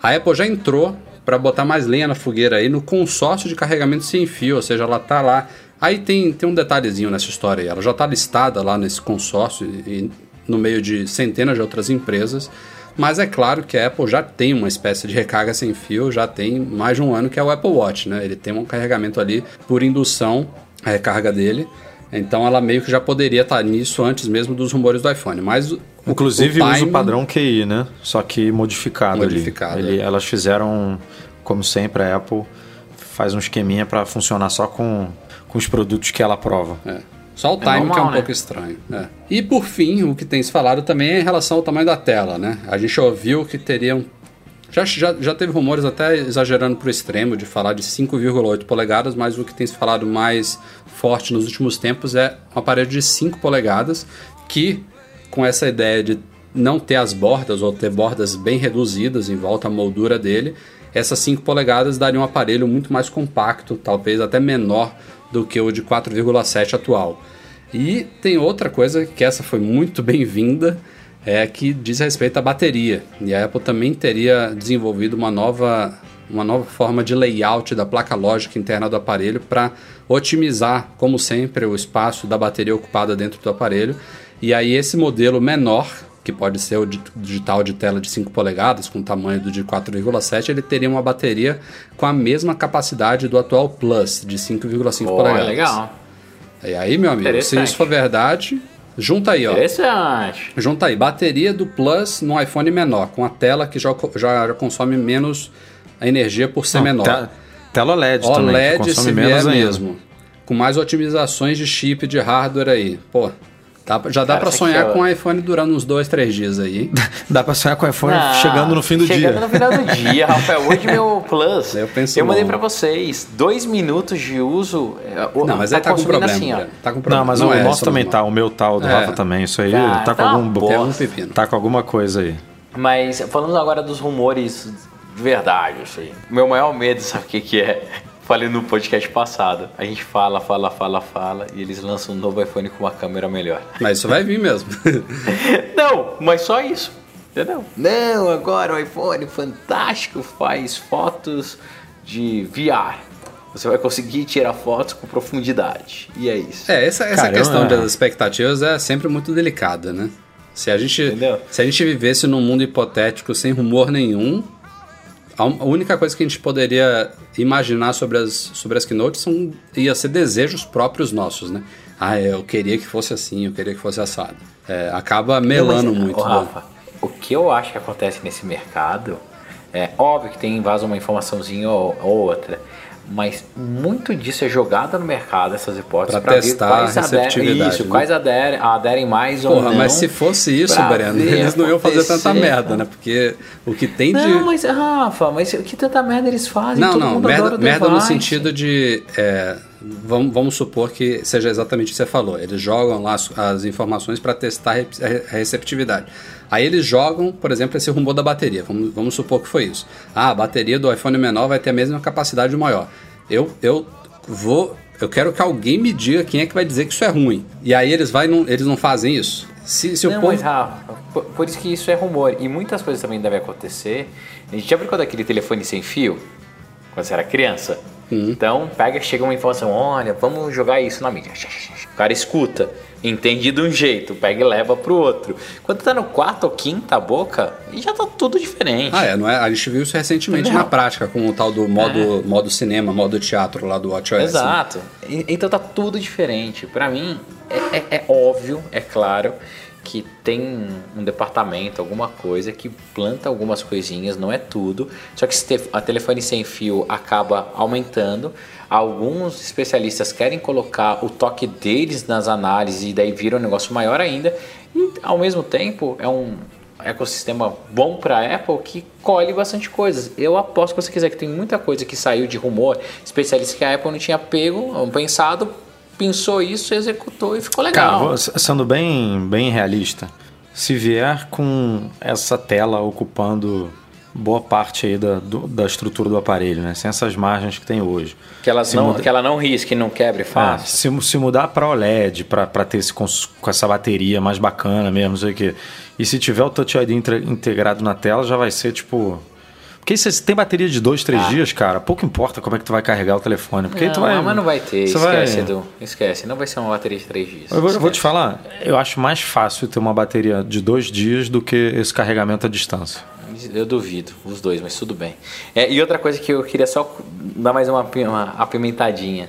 A Apple já entrou para botar mais lenha na fogueira aí no consórcio de carregamento sem fio, ou seja, ela tá lá Aí tem, tem um detalhezinho nessa história aí. Ela já está listada lá nesse consórcio e no meio de centenas de outras empresas. Mas é claro que a Apple já tem uma espécie de recarga sem fio, já tem mais de um ano que é o Apple Watch, né? Ele tem um carregamento ali por indução, a recarga dele. Então ela meio que já poderia estar nisso antes mesmo dos rumores do iPhone. Mas Inclusive o, o usa o padrão QI, né? Só que modificado, modificado ali. Ele, é. Elas fizeram, como sempre, a Apple faz um esqueminha para funcionar só com, com os produtos que ela aprova. É. Só o time é normal, que é um né? pouco estranho. É. E por fim, o que tem se falado também é em relação ao tamanho da tela, né? A gente ouviu que teriam. Já, já, já teve rumores até exagerando para o extremo de falar de 5,8 polegadas, mas o que tem se falado mais forte nos últimos tempos é um aparelho de 5 polegadas que, com essa ideia de não ter as bordas ou ter bordas bem reduzidas em volta à moldura dele, essas 5 polegadas dariam um aparelho muito mais compacto, talvez até menor do que o de 4,7 atual. E tem outra coisa que essa foi muito [LAUGHS] bem-vinda, é que diz respeito à bateria. E a Apple também teria desenvolvido uma nova, uma nova forma de layout da placa lógica interna do aparelho para otimizar, como sempre, o espaço da bateria ocupada dentro do aparelho. E aí esse modelo menor, que pode ser o digital de tela de 5 polegadas, com tamanho do de 4,7, ele teria uma bateria com a mesma capacidade do atual Plus, de 5,5 polegadas. legal. E aí, meu amigo, se isso for verdade, junta aí, ó. Interessante. Junta aí, bateria do Plus no iPhone menor, com a tela que já, já consome menos energia por ser Não, menor. tela LED OLED também, que consome se menos mesmo. Com mais otimizações de chip de hardware aí. Pô, Dá, já dá para sonhar é... com o iPhone durando uns dois, três dias aí. [LAUGHS] dá para sonhar com o iPhone ah, chegando no fim do chegando dia. Chegando no final do dia, Rafael. Hoje meu [LAUGHS] Plus. Eu, penso eu mandei para vocês dois minutos de uso. É, não, mas tá aí tá com problema. Assim, tá com problema. Não, mas não o é nosso também tá, o meu tal, tá, do é. Rafa também. Isso aí tá, tá com algum bosta. Tá com alguma coisa aí. Mas falando agora dos rumores de verdade, assim. Meu maior medo, sabe o que, que é? Falei no podcast passado. A gente fala, fala, fala, fala e eles lançam um novo iPhone com uma câmera melhor. Mas isso vai vir mesmo. [LAUGHS] não, mas só isso. Entendeu? Não, agora o iPhone fantástico faz fotos de VR. Você vai conseguir tirar fotos com profundidade. E é isso. É, essa, essa Caramba. questão das expectativas é sempre muito delicada, né? Se a gente, se a gente vivesse num mundo hipotético sem rumor nenhum, a única coisa que a gente poderia imaginar sobre as, sobre as keynotes são, ia ser desejos próprios nossos, né? Ah, eu queria que fosse assim, eu queria que fosse assado. É, acaba melando muito. Ô, Rafa, o que eu acho que acontece nesse mercado é óbvio que tem vaza uma informaçãozinha ou, ou outra mas muito disso é jogada no mercado, essas hipóteses, para testar quais a receptividade. Aderem, isso, né? quais aderem, aderem mais Porra, ou não. mas se fosse isso, Breno, eles não iam fazer tanta merda, né? Porque o que tem de. Não, mas, Rafa, mas o que tanta merda eles fazem? Não, Todo não, merda, merda no sentido de. É, vamos, vamos supor que seja exatamente o que você falou. Eles jogam lá as, as informações para testar a receptividade. Aí eles jogam, por exemplo, esse rumor da bateria. Vamos, vamos supor que foi isso. Ah, a bateria do iPhone menor vai ter a mesma capacidade maior. Eu, eu vou. Eu quero que alguém me diga quem é que vai dizer que isso é ruim. E aí eles, vai, não, eles não fazem isso. Se, se não, o povo... mas Rafa, por, por, isso que isso é rumor. E muitas coisas também devem acontecer. A gente já brincou daquele telefone sem fio? Quando você era criança? Hum. Então, pega, chega uma informação, olha, vamos jogar isso na mídia. O cara escuta entende de um jeito, pega e leva pro outro. Quando tá no quarto ou quinta boca, já tá tudo diferente. Ah, é, não é? A gente viu isso recentemente na prática, com o tal do modo, é. modo cinema, modo teatro lá do WatchOS. Exato. Então tá tudo diferente. Para mim, é, é, é óbvio, é claro, que tem um departamento, alguma coisa que planta algumas coisinhas, não é tudo. Só que a telefone sem fio acaba aumentando. Alguns especialistas querem colocar o toque deles nas análises e daí vira um negócio maior ainda. E ao mesmo tempo é um ecossistema bom para a Apple que colhe bastante coisas. Eu aposto que você quiser que tem muita coisa que saiu de rumor, especialistas que a Apple não tinha pego, pensado pensou isso, executou e ficou legal. Cara, sendo bem, bem realista, se vier com essa tela ocupando boa parte aí da, do, da estrutura do aparelho, né? Sem essas margens que tem hoje. Que, elas não, muda... que ela não risque, não quebre fácil. É, se, se mudar para OLED, para ter esse, com, com, essa bateria mais bacana mesmo, não sei o quê. E se tiver o Touch ID integrado na tela, já vai ser tipo Porque se você tem bateria de dois, três ah. dias, cara, pouco importa como é que tu vai carregar o telefone. Porque não, tu vai. Mas não vai ter, esquece, vai... Edu. Esquece, não vai ser uma bateria de três dias. Eu vou, eu vou, te falar, eu acho mais fácil ter uma bateria de dois dias do que esse carregamento à distância. Eu duvido, os dois, mas tudo bem. É, e outra coisa que eu queria só dar mais uma, uma apimentadinha.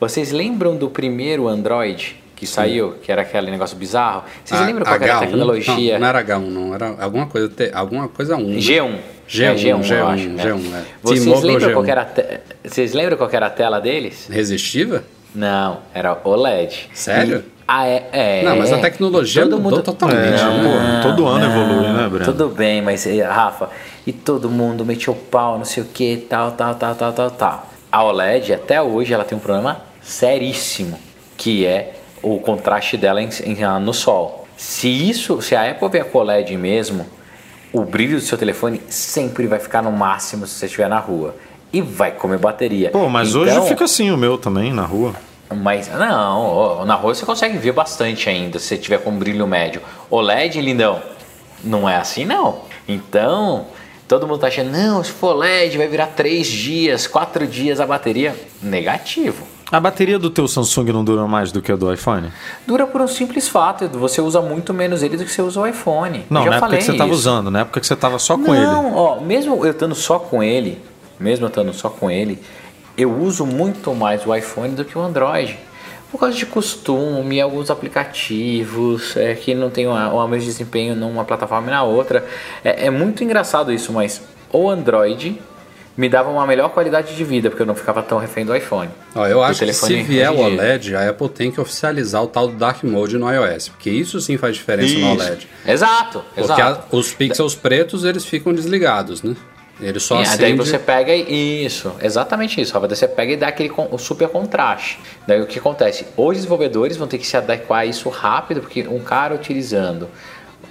Vocês lembram do primeiro Android? que saiu, que era aquele negócio bizarro. Vocês a, lembram qual H1? era a tecnologia? Não, não, era H1, não. Era alguma coisa, alguma coisa 1. G1. G1, é, G1, G1, acho, G1, G1 é. Vocês lembram, qual era te... Vocês lembram qual era a tela deles? Resistiva? Não, era OLED. Sério? E... Ah, é, é, Não, mas a tecnologia todo mudou mundo... totalmente. É, né? todo ano não, evolui, né, Breno? Tudo bem, mas eh, Rafa, e todo mundo meteu pau, não sei o que, tal, tal, tal, tal, tal, tal. A OLED, até hoje, ela tem um problema seríssimo, que é o contraste dela em, em, no sol. Se isso, se a Apple vier com OLED mesmo, o brilho do seu telefone sempre vai ficar no máximo se você estiver na rua. E vai comer bateria. Pô, mas então, hoje fica assim o meu também na rua. Mas não, na rua você consegue ver bastante ainda se você tiver com brilho médio. OLED, lindão, não é assim não. Então, todo mundo tá achando, não, se for LED vai virar 3 dias, 4 dias a bateria. Negativo. A bateria do teu Samsung não dura mais do que a do iPhone? Dura por um simples fato, você usa muito menos ele do que você usa o iPhone. Não, na época que você estava usando, na época que você estava só com não, ele. Não, ó, mesmo eu estando só com ele, mesmo eu estando só com ele, eu uso muito mais o iPhone do que o Android. Por causa de costume, alguns aplicativos é, que não tem o mesmo desempenho numa plataforma e na outra. É, é muito engraçado isso, mas o Android me dava uma melhor qualidade de vida, porque eu não ficava tão refém do iPhone. Ó, eu acho que se vier o OLED, a Apple tem que oficializar o tal do Dark Mode no iOS, porque isso sim faz diferença isso. no OLED. Exato, porque exato. A, os pixels pretos, eles ficam desligados, né? Ele só é, acende... Daí você pega e... Isso, exatamente isso, Rafa. Daí você pega e dá aquele super contraste. Daí o que acontece? Os desenvolvedores vão ter que se adequar a isso rápido, porque um cara utilizando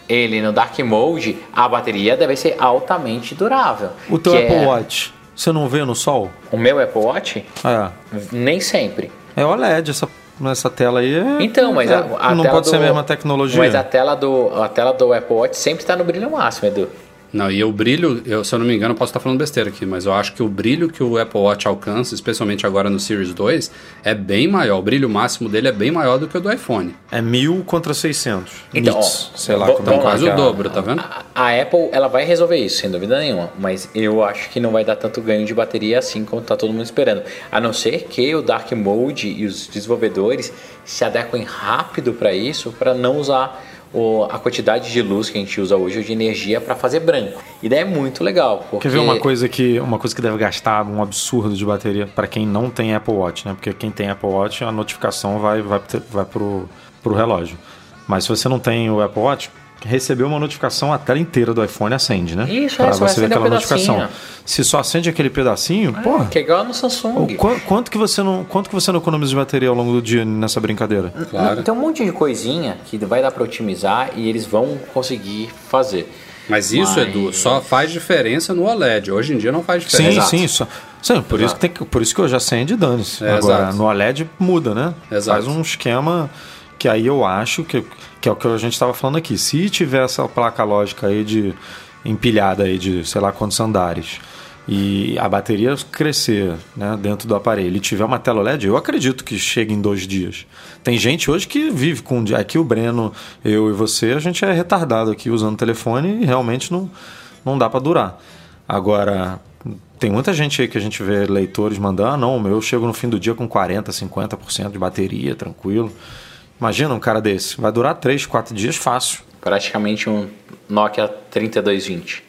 ele no Dark Mode, a bateria deve ser altamente durável. O teu Apple é... Watch, você não vê no sol? O meu Apple Watch? É. Nem sempre. É OLED, essa, essa tela aí é, Então, mas é, a, a não pode do, ser a mesma tecnologia. Mas a tela do, a tela do Apple Watch sempre está no brilho máximo, Edu. Não, e o brilho, eu, se eu não me engano, posso estar falando besteira aqui, mas eu acho que o brilho que o Apple Watch alcança, especialmente agora no Series 2, é bem maior. O brilho máximo dele é bem maior do que o do iPhone. É 1000 contra 600. Então, nits, ó, sei lá, como é quase o dobro, tá vendo? A, a, Apple, ela vai resolver isso, sem dúvida nenhuma, mas eu acho que não vai dar tanto ganho de bateria assim como tá todo mundo esperando. A não ser que o Dark Mode e os desenvolvedores se adequem rápido para isso, para não usar o, a quantidade de luz que a gente usa hoje, ou de energia, para fazer branco. E daí é muito legal. Porque... Quer ver uma coisa que uma coisa que deve gastar um absurdo de bateria para quem não tem Apple Watch, né? Porque quem tem Apple Watch, a notificação vai, vai, vai pro, pro relógio. Mas se você não tem o Apple Watch, recebeu uma notificação, a tela inteira do iPhone acende, né? Isso, pra é, você ver aquela um notificação. Se só acende aquele pedacinho, é, pô. Que é igual no Samsung. Quanto, quanto, que você não, quanto que você não economiza de bateria ao longo do dia nessa brincadeira? Claro. Tem um monte de coisinha que vai dar para otimizar e eles vão conseguir fazer. Mas isso, Mas... Edu, só faz diferença no OLED. Hoje em dia não faz diferença. Sim, sim. Só... Sim, por isso, que tem, por isso que eu já acende dane-se. É, Agora, exato. no OLED muda, né? Exato. Faz um esquema que aí eu acho que, que é o que a gente estava falando aqui. Se tiver essa placa lógica aí de empilhada aí de sei lá quantos andares e a bateria crescer né, dentro do aparelho e tiver uma tela LED, eu acredito que chegue em dois dias. Tem gente hoje que vive com. Aqui o Breno, eu e você, a gente é retardado aqui usando telefone e realmente não, não dá para durar. Agora, tem muita gente aí que a gente vê leitores mandando, ah, não, eu chego no fim do dia com 40%, 50% de bateria, tranquilo. Imagina um cara desse. Vai durar 3, 4 dias fácil. Praticamente um Nokia 3220.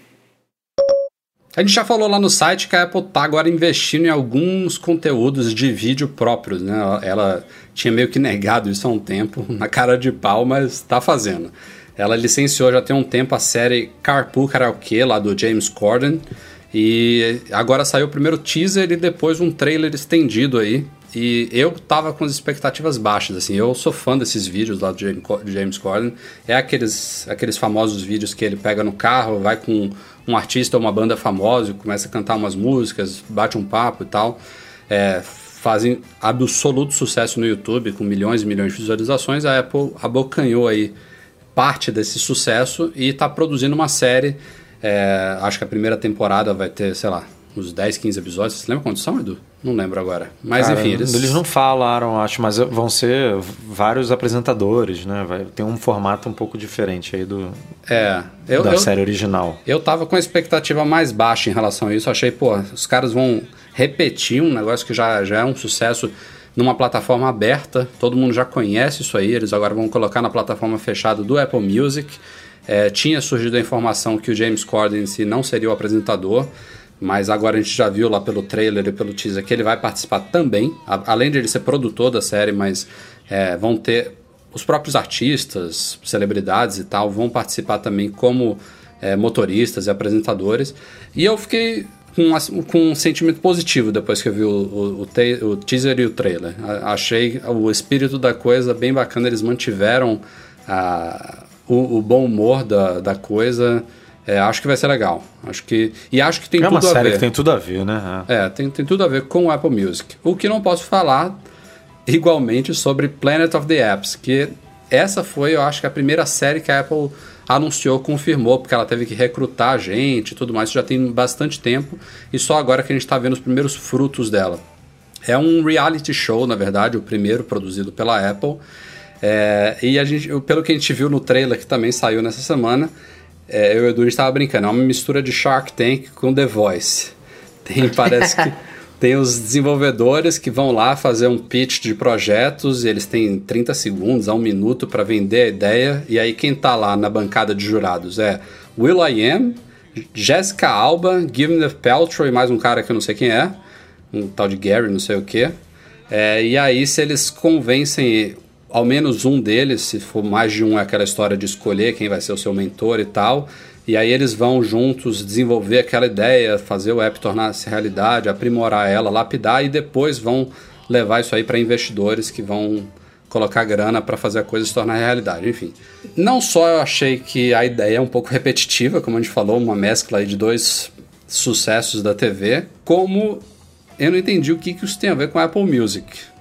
A gente já falou lá no site que a Apple está agora investindo em alguns conteúdos de vídeo próprios, né? Ela tinha meio que negado isso há um tempo, [LAUGHS] na cara de pau, mas está fazendo. Ela licenciou já tem um tempo a série Carpool Karaoke, lá do James Corden, e agora saiu o primeiro teaser e depois um trailer estendido aí, e eu tava com as expectativas baixas, assim. Eu sou fã desses vídeos lá do James Corden. É aqueles, aqueles famosos vídeos que ele pega no carro, vai com um artista ou uma banda famosa, começa a cantar umas músicas, bate um papo e tal. É, fazem absoluto sucesso no YouTube, com milhões e milhões de visualizações. A Apple abocanhou aí parte desse sucesso e está produzindo uma série É, acho que a primeira temporada vai ter, sei lá, uns 10, 15 episódios. Você lembra quantos são, Edu? Não lembro agora. Mas Cara, enfim, eles. Eles não falaram, acho, mas vão ser vários apresentadores, né? Vai ter um formato um pouco diferente aí do. É. Eu, da eu, série original. Eu tava com a expectativa mais baixa em relação a isso. Achei, pô, os caras vão repetir um negócio que já, já é um sucesso numa plataforma aberta. Todo mundo já conhece isso aí. Eles agora vão colocar na plataforma fechada do Apple Music. É, tinha surgido a informação que o James Corden em si não seria o apresentador mas agora a gente já viu lá pelo trailer e pelo teaser que ele vai participar também, a, além de ele ser produtor da série, mas é, vão ter os próprios artistas, celebridades e tal, vão participar também como é, motoristas e apresentadores. E eu fiquei com, com, um sentimento positivo depois que eu vi o, o, o, o teaser e o trailer. A, achei o espírito da coisa bem bacana, eles mantiveram a, o, o bom humor da, da coisa. É, acho que vai ser legal. Acho que e acho que tem é tudo a ver. É uma série que tem tudo a ver, né? É, tem, tem tudo a ver com o Apple Music. O que não posso falar [LAUGHS] igualmente sobre Planet of the Apps, que essa foi, eu acho que a primeira série que a Apple anunciou, confirmou, porque ela teve que recrutar gente e tudo mais. Isso já tem bastante tempo e só agora que a gente está vendo os primeiros frutos dela. É um reality show, na verdade, o primeiro produzido pela Apple. É, e a gente, pelo que a gente viu no trailer que também saiu nessa semana, é, eu e o Edu estava brincando, é uma mistura de Shark Tank com The Voice. Tem, [LAUGHS] parece que tem os desenvolvedores que vão lá fazer um pitch de projetos e eles têm 30 segundos a um minuto para vender a ideia. E aí quem tá lá na bancada de jurados é Will I Am, Jessica Alba, Gwyneth Paltrow e mais um cara que eu não sei quem é, um tal de Gary, não sei o que. É, e aí se eles convencem ao menos um deles, se for mais de um, é aquela história de escolher quem vai ser o seu mentor e tal. E aí eles vão juntos desenvolver aquela ideia, fazer o app tornar-se realidade, aprimorar ela, lapidar e depois vão levar isso aí para investidores que vão colocar grana para fazer a coisa se tornar realidade. Enfim, não só eu achei que a ideia é um pouco repetitiva, como a gente falou, uma mescla de dois sucessos da TV, como eu não entendi o que, que isso tem a ver com a Apple Music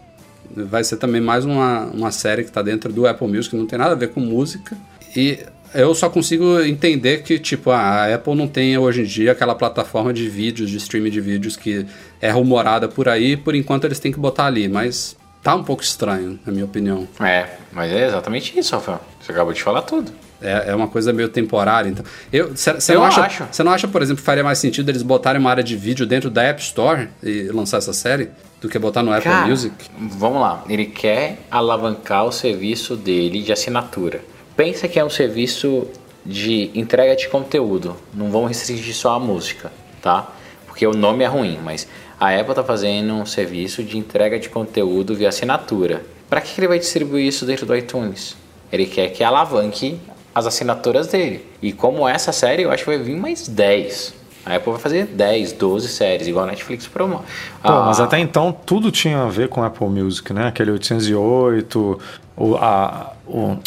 vai ser também mais uma, uma série que está dentro do Apple Music, não tem nada a ver com música. E eu só consigo entender que, tipo, a Apple não tem hoje em dia aquela plataforma de vídeos, de streaming de vídeos que é rumorada por aí, por enquanto eles têm que botar ali, mas tá um pouco estranho, na minha opinião. É, mas é exatamente isso, Rafael. Você acabou de falar tudo. É, é uma coisa meio temporária. Então, eu, você não acha, acho. Você não acha, por exemplo, que faria mais sentido eles botarem uma área de vídeo dentro da App Store e lançar essa série? Do que botar no Apple Cara, Music? Vamos lá, ele quer alavancar o serviço dele de assinatura. Pensa que é um serviço de entrega de conteúdo, não vão restringir só a música, tá? Porque o nome é ruim, mas a Apple está fazendo um serviço de entrega de conteúdo via assinatura. Para que ele vai distribuir isso dentro do iTunes? Ele quer que alavanque as assinaturas dele. E como essa série, eu acho que vai vir mais 10. A Apple vai fazer 10, 12 séries, igual a Netflix promo. Pô, ah, mas até então tudo tinha a ver com Apple Music, né? Aquele 808, o, a, o,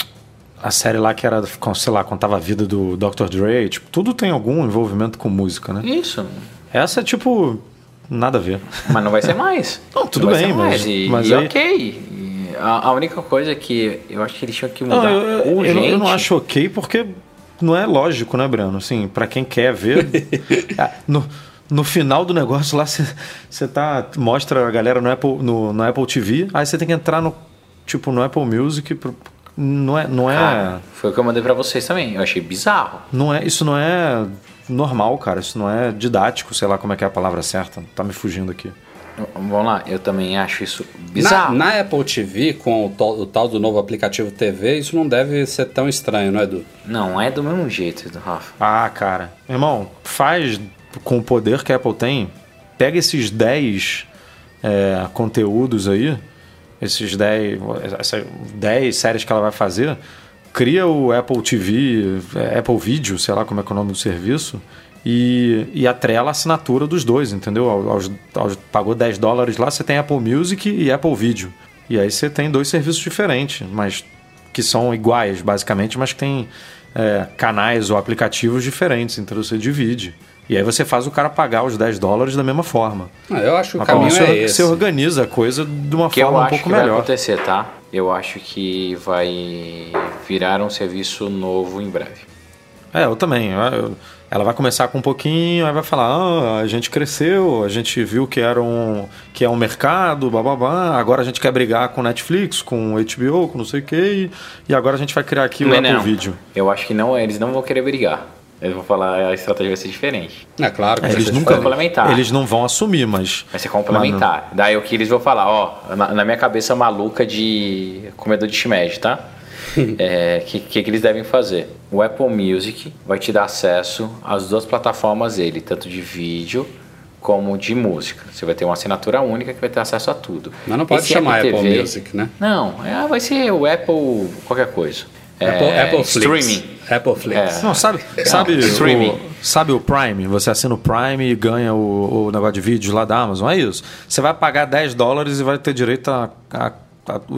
a série lá que era, sei lá, contava a vida do Dr. Dre, tipo, tudo tem algum envolvimento com música, né? Isso. Essa é tipo, nada a ver. Mas não vai ser mais. [LAUGHS] não, tudo não bem, mas, e, mas e aí... ok. A, a, única coisa que eu acho que eles tinham que mudar não, eu, urgente... Eu, eu não acho ok porque não é lógico, né, Breno? Assim, para quem quer ver, [LAUGHS] ah, no, no final do negócio lá [LAUGHS] você tá mostra a galera no Apple no, no Apple TV, aí você tem que entrar no tipo no Apple Music, não é não é ah, foi o que eu mandei para vocês também. Eu achei bizarro. Não é, isso não é normal, cara. Isso não é didático, sei lá como é que é a palavra certa. Tá me fugindo aqui. Vamos lá, eu também acho isso bizarro. Na, na Apple TV, com o, o, tal do novo aplicativo TV, isso não deve ser tão estranho, não é, Edu? Não, é do mesmo jeito, Rafa. Ah, cara. Irmão, faz com o poder que a Apple tem, pega esses 10 é, conteúdos aí, esses 10, essas 10 séries que ela vai fazer, cria o Apple TV, é, Apple Video, sei lá como é, que é o nome do serviço, e, e atrela a assinatura dos dois, entendeu? Aos, aos, pagou 10 dólares lá, você tem Apple Music e Apple Video. E aí você tem dois serviços diferentes, mas que são iguais, basicamente, mas que tem é, canais ou aplicativos diferentes, então você divide. E aí você faz o cara pagar os 10 dólares da mesma forma. Ah, eu acho que o caminho você, é esse. Você organiza a coisa de uma que forma um pouco melhor. que vai acontecer, tá? Eu acho que vai virar um serviço novo em breve. É, eu também. Eu, ela vai começar com um pouquinho, aí vai falar: ah, a gente cresceu, a gente viu que era um, que é um mercado, bababá, agora a gente quer brigar com Netflix, com HBO, com não sei o quê, e, e agora a gente vai criar aqui o não, Apple não. Video. Eu acho que não, eles não vão querer brigar. Eles vão falar, a estratégia vai ser diferente. É claro que é, eles nunca complementar. Eles não vão assumir, mas. Vai ser complementar. Daí o que eles vão falar, ó, na, na minha cabeça maluca de comedor de shimeji, tá? [LAUGHS] é, que, que, que eles devem fazer? O Apple Music vai te dar acesso às duas plataformas dele, tanto de vídeo como de música. Você vai ter uma assinatura única que vai ter acesso a tudo. Mas não pode Esse chamar Apple, TV, Music, né? Não, é, vai ser o Apple qualquer coisa. Apple, é, Apple Streaming. Apple Flix. É. Não, sabe, sabe, streaming. O, sabe o Prime? Você assina o Prime e ganha o, o negócio de vídeos lá da Amazon. É isso. Você vai pagar 10 dólares e vai ter direito a, a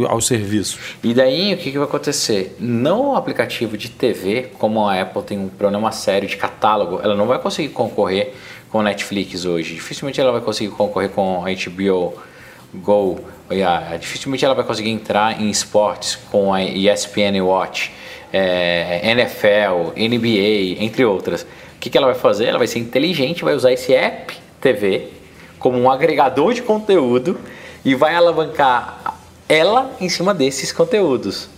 aos serviços. E daí o que, que vai acontecer? No aplicativo de TV, como a Apple tem um problema sério de catálogo, ela não vai conseguir concorrer com Netflix hoje. Dificilmente ela vai conseguir concorrer com a HBO Go. Yeah, dificilmente ela vai conseguir entrar em esportes com a ESPN Watch, é, NFL, NBA, entre outras. O que, que ela vai fazer? Ela vai ser inteligente, vai usar esse app TV como um agregador de conteúdo e vai alavancar ela em cima desses conteúdos.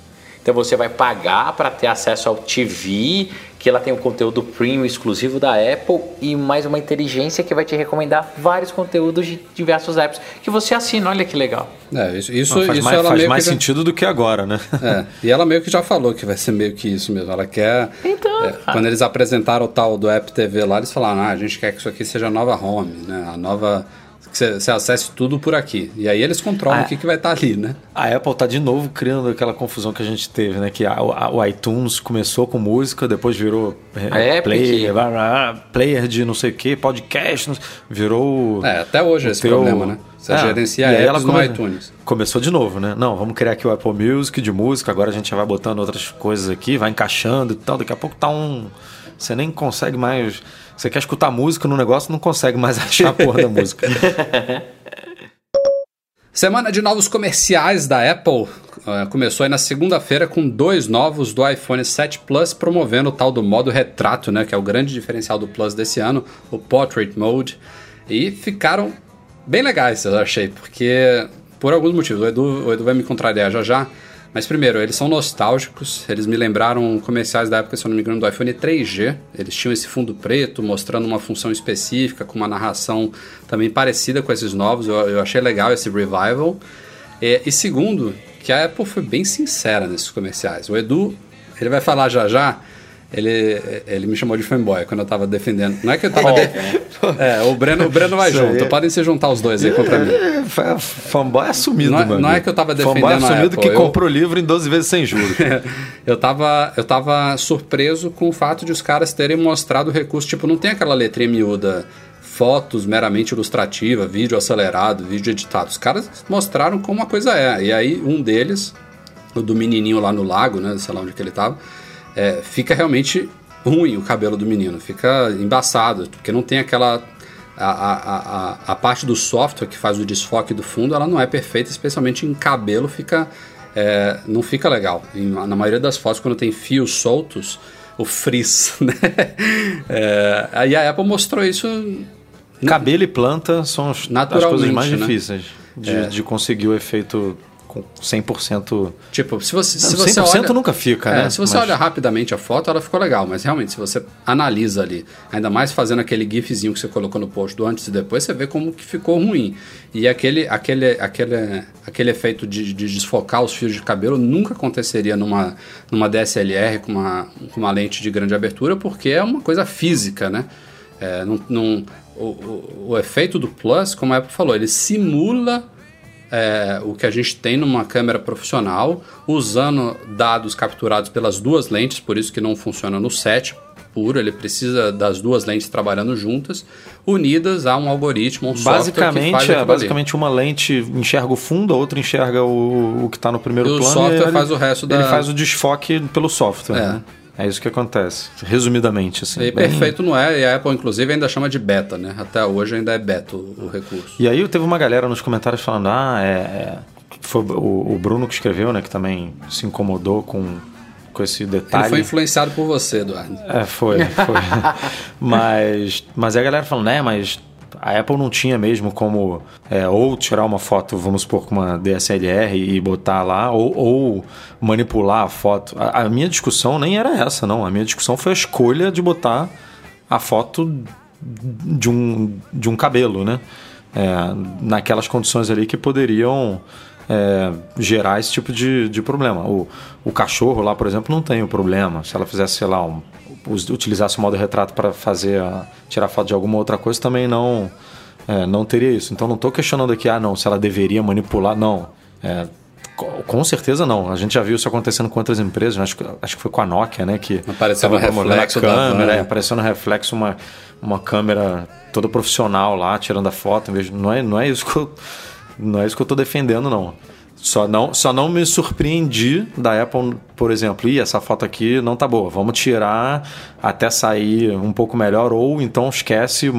Então você vai pagar para ter acesso ao TV, que ela tem um conteúdo premium exclusivo da Apple e mais uma inteligência que vai te recomendar vários conteúdos de diversos apps que você assina. Olha que legal. É, isso, isso, Não, faz isso mais, faz mais sentido já... do que agora, né? É, e ela meio que já falou que vai ser meio que isso mesmo. Ela quer. Então, é, quando eles apresentaram o tal do App TV lá, eles falaram: ah, a gente quer que isso aqui seja a nova home, né? A nova que você acesse tudo por aqui. E aí eles controlam a, o que, que vai estar tá ali, né? A Apple tá de novo criando aquela confusão que a gente teve, né? Que a, a, o iTunes começou com música, depois virou é, player, player de não sei o que, podcast, virou. É, até hoje esse teu... problema, né? Você é, gerencia apps ela come... no iTunes. Começou de novo, né? Não, vamos criar aqui o Apple Music de música, agora a gente já vai botando outras coisas aqui, vai encaixando e tal. Daqui a pouco tá um. Você nem consegue mais você quer escutar música no negócio, não consegue mais [LAUGHS] achar a porra da música. Semana de novos comerciais da Apple uh, começou aí na segunda-feira com dois novos do iPhone 7 Plus promovendo o tal do modo retrato, né, que é o grande diferencial do Plus desse ano, o Portrait Mode, e ficaram bem legais, eu achei, porque por alguns motivos, o Edu, o Edu vai me contrariar já já, mas primeiro, eles são nostálgicos, eles me lembraram comerciais da época, se eu não me engano, do iPhone 3G. Eles tinham esse fundo preto mostrando uma função específica, com uma narração também parecida com esses novos. Eu, eu achei legal esse revival. E, e segundo, que a Apple foi bem sincera nesses comerciais. O Edu, ele vai falar já já ele, ele me chamou de fanboy quando eu tava defendendo. Não é que eu tava. Oh, de... [LAUGHS] é, o Breno, o Breno vai junto. Podem se juntar os dois aí contra mim. É, fanboy assumido, não, é, mano. Não é que eu tava defendendo. Fanboy assumido que eu... comprou o livro em 12 vezes sem juros. [LAUGHS] eu, tava, eu tava surpreso com o fato de os caras terem mostrado recurso. Tipo, não tem aquela letrinha miúda fotos meramente ilustrativa, vídeo acelerado, vídeo editado. Os caras mostraram como a coisa é. E aí, um deles, o do menininho lá no lago, né? Sei lá onde que ele tava é, fica realmente ruim o cabelo do menino, fica embaçado, porque não tem aquela. A, a, a, a parte do software que faz o desfoque do fundo, ela não é perfeita, especialmente em cabelo, fica. É, não fica legal. na maioria das fotos, quando tem fios soltos, o frizz, [LAUGHS] né? É, aí a Apple mostrou isso. Cabelo e planta são as, as coisas mais né? difíceis de, é. de conseguir o efeito com 100%. Tipo, se você, se você 100% olha, nunca fica, é, né? Se você mas... olha rapidamente a foto, ela ficou legal, mas realmente, se você analisa ali, ainda mais fazendo aquele gifzinho que você colocou no post do antes e depois, você vê como que ficou ruim. E aquele, aquele, aquele, aquele efeito de, de desfocar os fios de cabelo nunca aconteceria numa, numa DSLR com uma, com uma lente de grande abertura, porque é uma coisa física, né? É, não, não, o, o, o efeito do Plus, como a Apple falou, ele simula é, o que a gente tem numa câmera profissional, usando dados capturados pelas duas lentes, por isso que não funciona no set puro, ele precisa das duas lentes trabalhando juntas, unidas a um algoritmo, um basicamente, software que faz é, Basicamente uma lente enxerga o fundo, a outra enxerga o, o que está no primeiro e plano. O software ele, faz o resto da... Ele faz o desfoque pelo software, é. né? É isso que acontece, resumidamente. Assim, e bem... perfeito não é, e a Apple inclusive ainda chama de beta, né? Até hoje ainda é beta o, o recurso. E aí teve uma galera nos comentários falando, ah, é, é... foi o, o, Bruno que escreveu, né? Que também se incomodou com com esse detalhe. Ele foi influenciado por você, Eduardo. É, foi, foi. [LAUGHS] mas, mas a galera falando, né, mas a Apple não tinha mesmo como é, ou tirar uma foto, vamos supor, com uma DSLR e botar lá, ou, ou manipular a foto. A, a, minha discussão nem era essa, não. A minha discussão foi a escolha de botar a foto de um, de um cabelo, né? É, naquelas condições ali que poderiam é, gerar esse tipo de, de problema. O, o cachorro lá, por exemplo, não tem o problema. Se ela fizesse, sei lá, um, utilizasse o modo retrato para fazer a, tirar foto de alguma outra coisa, também não é, não teria isso. Então não estou questionando aqui, ah, não, se ela deveria manipular, não. É, com certeza não. A gente já viu isso acontecendo com outras empresas. Né? Acho, acho que foi com a Nokia, né? Que apareceu no reflexo câmera, é, apareceu no reflexo uma, uma câmera toda profissional lá tirando a foto. Não é, não é isso que eu, não é isso que eu estou defendendo, não. Só não, só não me surpreendi da Apple, por exemplo, e essa foto aqui não tá boa, vamos tirar até sair um pouco melhor, ou então esquece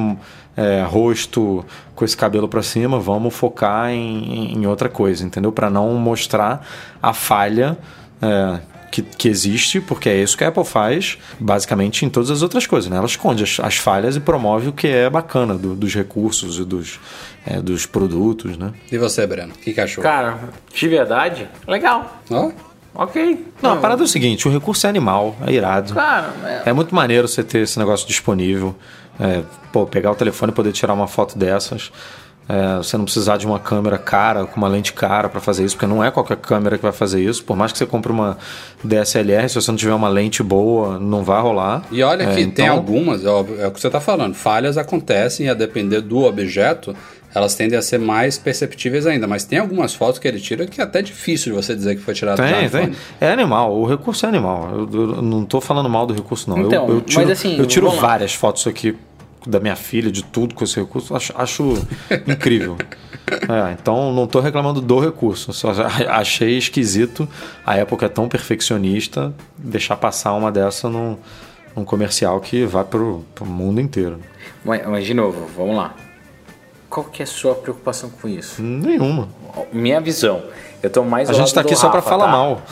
é, rosto com esse cabelo para cima, vamos focar em, em outra coisa, entendeu? Para não mostrar a falha é, que, que existe, porque é isso que a Apple faz basicamente em todas as outras coisas. Né? Ela esconde as, as falhas e promove o que é bacana do, dos recursos e dos, é, dos produtos. Né? E você, Breno? O que, que achou? Cara, de verdade, legal. Oh? Ok. Não, a parada é o seguinte: o recurso é animal, é irado. Cara, é... é muito maneiro você ter esse negócio disponível. É, pô, pegar o telefone e poder tirar uma foto dessas. É, você não precisar de uma câmera cara, com uma lente cara para fazer isso, porque não é qualquer câmera que vai fazer isso. Por mais que você compre uma DSLR, se você não tiver uma lente boa, não vai rolar. E olha é, que então... tem algumas, é o que você está falando, falhas acontecem e a depender do objeto, elas tendem a ser mais perceptíveis ainda. Mas tem algumas fotos que ele tira que é até difícil de você dizer que foi tirado tem, do tem. É animal, o recurso é animal. Eu, eu não estou falando mal do recurso, não. Então, eu, eu tiro, mas assim, eu tiro várias fotos aqui da minha filha, de tudo com esse recurso, acho, acho incrível. É, então não estou reclamando do recurso, só achei esquisito a época é tão perfeccionista deixar passar uma dessa num, num comercial que vai para o mundo inteiro. Mas, mas, de novo, vamos lá. Qual que é a sua preocupação com isso? Nenhuma. Minha visão. Eu tô mais A gente está aqui só para falar tá? mal.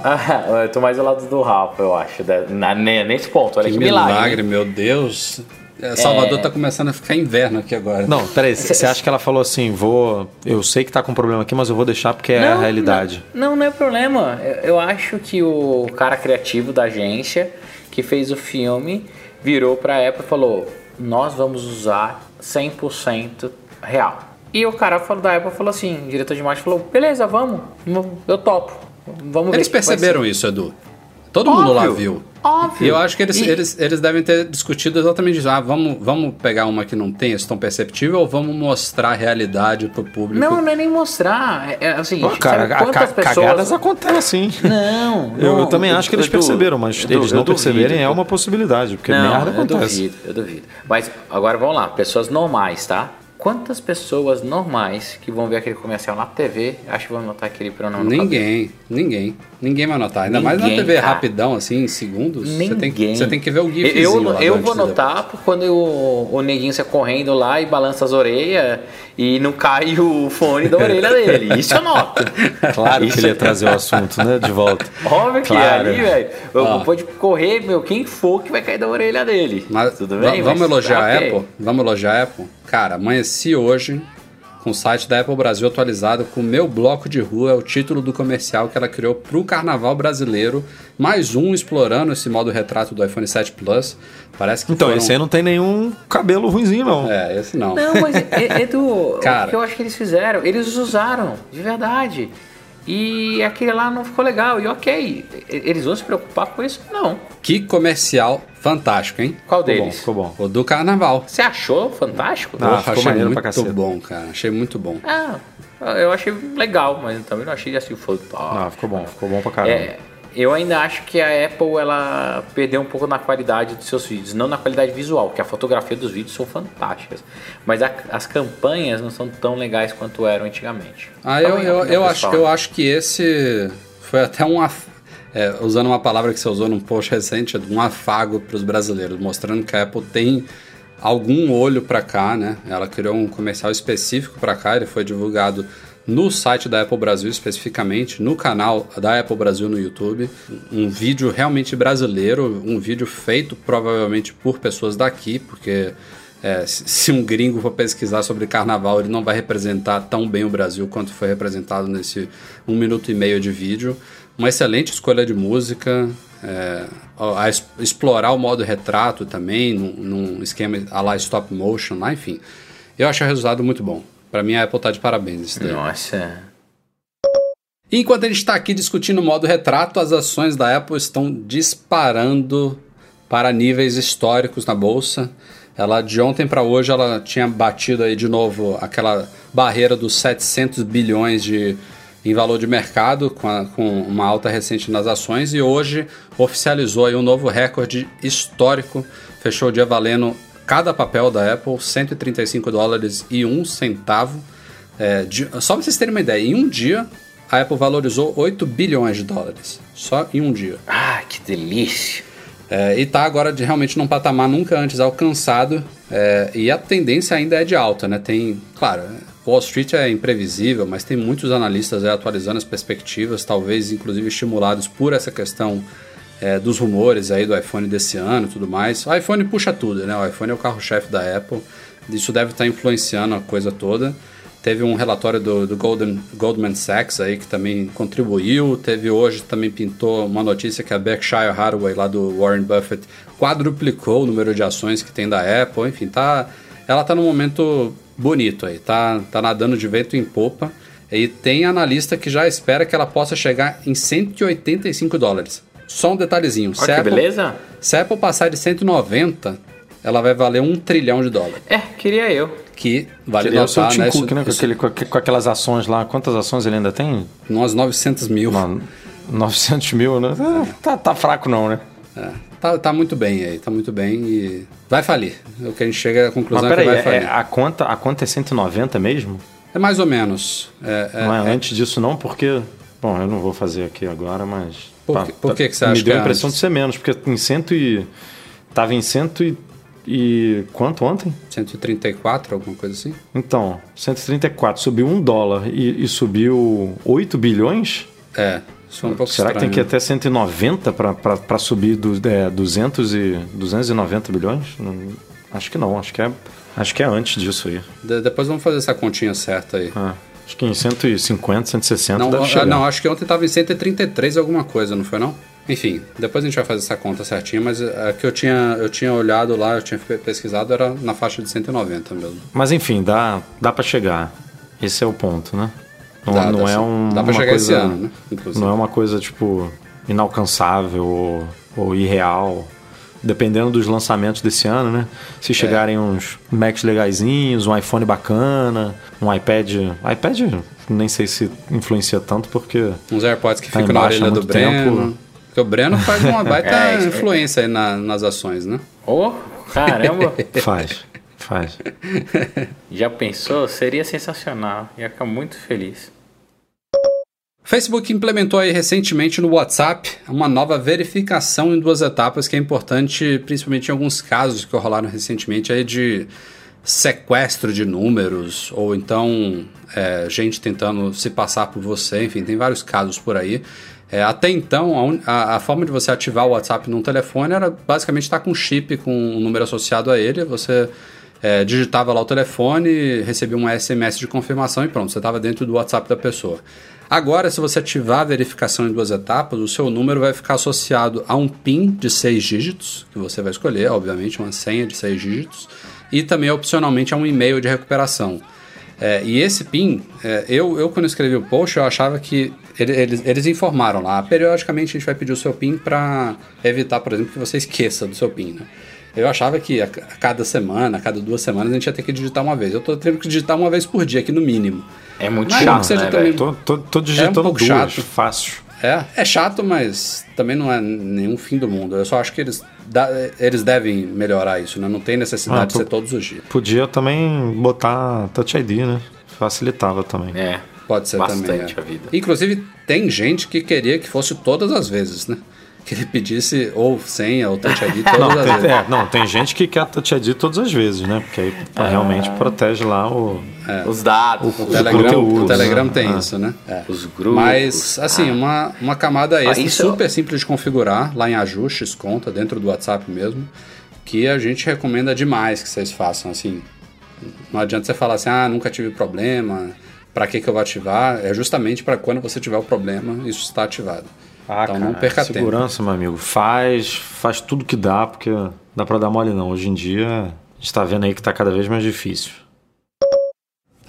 [LAUGHS] eu tô mais ao lado do Rafa, eu acho. Na, nesse ponto. Olha que, que milagre. milagre, meu Deus. É, Salvador é... tá começando a ficar inverno aqui agora. Não, peraí, você acha que ela falou assim, vou. Eu sei que tá com problema aqui, mas eu vou deixar porque é a realidade. Não, não, não é problema. Eu, eu acho que o cara criativo da agência que fez o filme virou pra Apple e falou: Nós vamos usar 100% real. E o cara falou, da Apple falou assim: o diretor de marketing falou: Beleza, vamos, eu topo. Vamos Eles perceberam isso, Edu. Todo Óbvio. mundo lá viu. Óbvio. E eu acho que eles, e... eles, eles devem ter discutido exatamente isso. Ah, vamos, vamos pegar uma que não tem esse tom perceptível ou vamos mostrar a realidade pro público? Não, não é nem mostrar. É, é assim, Pô, cara, sabe quantas pessoas... cagadas acontecem. Não. eu, não, eu, também acho que eles perceberam, mas eu, eles não perceberem é uma possibilidade, porque não, merda acontece. Eu duvido, eu duvido. Mas agora vamos lá, pessoas normais, tá? Quantas pessoas normais que vão ver aquele comercial na TV acho que vão notar aquele pronome Ninguém, ninguém. Ninguém vai notar. Ainda ninguém, mais na TV cara. rapidão, assim, em segundos. Ninguém. Você tem, que, você tem que ver o GIF. Eu, eu vou notar quando o, o neguinho sai correndo lá e balança as orelhas e não cai o fone da orelha dele. Isso eu noto. [LAUGHS] Claro Isso que ele ia trazer o assunto, né? De volta. [LAUGHS] Óbvio que claro. ali, velho. Pode correr, meu, quem for que vai cair da orelha dele. Mas, Tudo bem? Vamos mas, elogiar a Apple? Vamos elogiar a Apple? Cara, amanheci hoje com o site da Apple Brasil atualizado com Meu Bloco de Rua, é o título do comercial que ela criou para o carnaval brasileiro. Mais um explorando esse modo retrato do iPhone 7 Plus. Parece que Então, foram... esse aí não tem nenhum cabelo ruimzinho, não. É, esse não. Não, mas [LAUGHS] Edu, Cara, o que eu acho que eles fizeram, eles usaram, de verdade. E aquele lá não ficou legal. E ok, eles vão se preocupar com isso? Não. Que comercial fantástico, hein? Qual ficou deles? Bom, ficou bom. O do carnaval. Você achou fantástico? Ah, ficou achei muito pra bom, cara. Achei muito bom. Ah, eu achei legal, mas também não achei assim, foi top. Não, ficou bom, ficou bom pra caramba. É, eu ainda acho que a Apple ela perdeu um pouco na qualidade dos seus vídeos, não na qualidade visual, porque a fotografia dos vídeos são fantásticas, mas a, as campanhas não são tão legais quanto eram antigamente. Ah, eu, eu, eu acho, eu acho que esse foi até um é, usando uma palavra que você usou num post recente, um afago para os brasileiros, mostrando que a Apple tem algum olho para cá, né? Ela criou um comercial específico para cá, ele foi divulgado no site da Apple Brasil especificamente, no canal da Apple Brasil no YouTube. Um vídeo realmente brasileiro, um vídeo feito provavelmente por pessoas daqui, porque é, se um gringo for pesquisar sobre carnaval, ele não vai representar tão bem o Brasil quanto foi representado nesse um minuto e meio de vídeo. Uma excelente escolha de música, é, a, a explorar o modo retrato também, num, num esquema a lá stop motion, lá, enfim. Eu achei o resultado muito bom. Para mim, a Apple tá de parabéns. Isso daí. Nossa. Enquanto a gente está aqui discutindo o modo retrato, as ações da Apple estão disparando para níveis históricos na bolsa. Ela de ontem para hoje ela tinha batido aí de novo aquela barreira dos 700 bilhões de em valor de mercado com, a, com uma alta recente nas ações e hoje oficializou aí um novo recorde histórico, fechou o dia valendo cada papel da Apple 135 dólares e um centavo. É, de, só para vocês terem uma ideia, em um dia a Apple valorizou 8 bilhões de dólares. Só em um dia. Ah, que delícia! É, e está agora de, realmente num patamar nunca antes alcançado. É, e a tendência ainda é de alta, né? Tem, claro, Wall Street é imprevisível, mas tem muitos analistas atualizando as perspectivas, talvez inclusive estimulados por essa questão é, dos rumores aí do iPhone desse ano e tudo mais. O iPhone puxa tudo, né? O iPhone é o carro-chefe da Apple. Isso deve estar influenciando a coisa toda. Teve um relatório do, do Golden, Goldman Sachs aí que também contribuiu. Teve hoje também pintou uma notícia que a Berkshire Hathaway lá do Warren Buffett quadruplicou o número de ações que tem da Apple. Enfim, tá, ela está num momento bonito aí, tá, tá nadando de vento em popa. E tem analista que já espera que ela possa chegar em 185 dólares. Só um detalhezinho. Olha que Apple, beleza. Se a Apple passar de 190, ela vai valer um trilhão de dólares. É, queria eu. Que vale queria notar, o né? Cook, né? Com, aquele, com, com, aquelas ações lá. Quantas ações ele ainda tem? Umas 900 mil. Uma, 900 mil, né? É, tá, tá fraco não, né? É, tá, tá muito bem aí, tá muito bem e vai falir. O que a gente chega à conclusão Mas, é que vai falir. É, a, conta, a conta é 190 mesmo? É mais ou menos. É, é, não é, antes disso não, porque... Bom, eu não vou fazer aqui agora, mas... Por, tá, que, por que, que você acha Me deu a impressão de ser menos, porque em cento e... Tava em cento e... E quanto ontem? 134, alguma coisa assim? Então, 134. Subiu um dólar e, e subiu 8 bilhões? É, isso é um Será estranho. que tem que ir até 190 para subir do, é, 200 e, 290 bilhões? Não, acho que não, acho que é, acho que é antes disso aí. De, depois vamos fazer essa continha certa aí. Ah. Acho que em 150, 160 não, deve chegar. Não, acho que ontem estava em 133 alguma coisa, não foi não? Enfim, depois a gente vai fazer essa conta certinha, mas a que eu tinha, eu tinha olhado lá, eu tinha pesquisado, era na faixa de 190 mesmo. Mas enfim, dá, dá para chegar. Esse é o ponto, né? Não, dá, não dá, é um, dá pra chegar coisa, esse ano, né? Inclusive. Não é uma coisa, tipo, inalcançável ou, ou irreal dependendo dos lançamentos desse ano, né? Se chegarem é. uns Macs legaisinhos, um iPhone bacana, um iPad. iPad nem sei se influencia tanto porque. Uns AirPods que tá ficam na orelha do Breno. Tempo. Porque o Breno faz uma [LAUGHS] baita é, influência aí na, nas ações, né? Oh, caramba! [LAUGHS] faz, faz. Já pensou? Seria sensacional. Ia ficar muito feliz. Facebook implementou recentemente no WhatsApp uma nova verificação em duas etapas que é importante, principalmente em alguns casos que rolaram recentemente aí de sequestro de números ou então é, gente tentando se passar por você, enfim, tem vários casos por aí. É, até então, a, a, forma de você ativar o WhatsApp num telefone era basicamente estar com um chip com um número associado a ele, você é, digitava lá o telefone, recebia um SMS de confirmação e pronto, você estava dentro do WhatsApp da pessoa. Agora, se você ativar a verificação em duas etapas, o seu número vai ficar associado a um PIN de seis dígitos, que você vai escolher, obviamente, uma senha de seis dígitos, e também opcionalmente a um e-mail de recuperação. É, e esse PIN, é, eu, eu quando escrevi o post, eu achava que ele, eles, eles informaram lá, periodicamente a gente vai pedir o seu PIN para evitar, por exemplo, que você esqueça do seu PIN. Né? Eu achava que a, cada semana, a cada duas semanas, a gente ia ter que digitar uma vez. Eu estou tendo que digitar uma vez por dia aqui no mínimo. É muito mas chato, né, também... tô, tô, tô, digitando é um pouco duas, chato. fácil. É, é chato, mas também não é nenhum fim do mundo. Eu só acho que eles, da, eles devem melhorar isso, né? Não tem necessidade ah, de ser todos os dias. Podia também botar Touch ID, né? Facilitava também. É. Pode ser bastante também. É. a vida. Inclusive, tem gente que queria que fosse todas as vezes, né? Que ele pedisse ou senha ou Touch [LAUGHS] ID todas não, as tem, vezes. É, não, tem gente que quer Touch ID todas as vezes, né? Porque aí ah, realmente protege lá o, é. os dados. O, o Telegram, o Telegram né? tem ah. isso, né? É. Os grupos. Mas, assim, ah. uma, uma camada extra ah, super eu... simples de configurar, lá em ajustes, conta, dentro do WhatsApp mesmo, que a gente recomenda demais que vocês façam, assim. Não adianta você falar assim, ah, nunca tive problema, para que, que eu vou ativar? É justamente para quando você tiver o problema, isso está ativado. Ah, então cara, não perca segurança, tempo. Segurança, meu amigo. Faz, faz tudo que dá, porque dá para dar mole não. Hoje em dia, a gente está vendo aí que está cada vez mais difícil.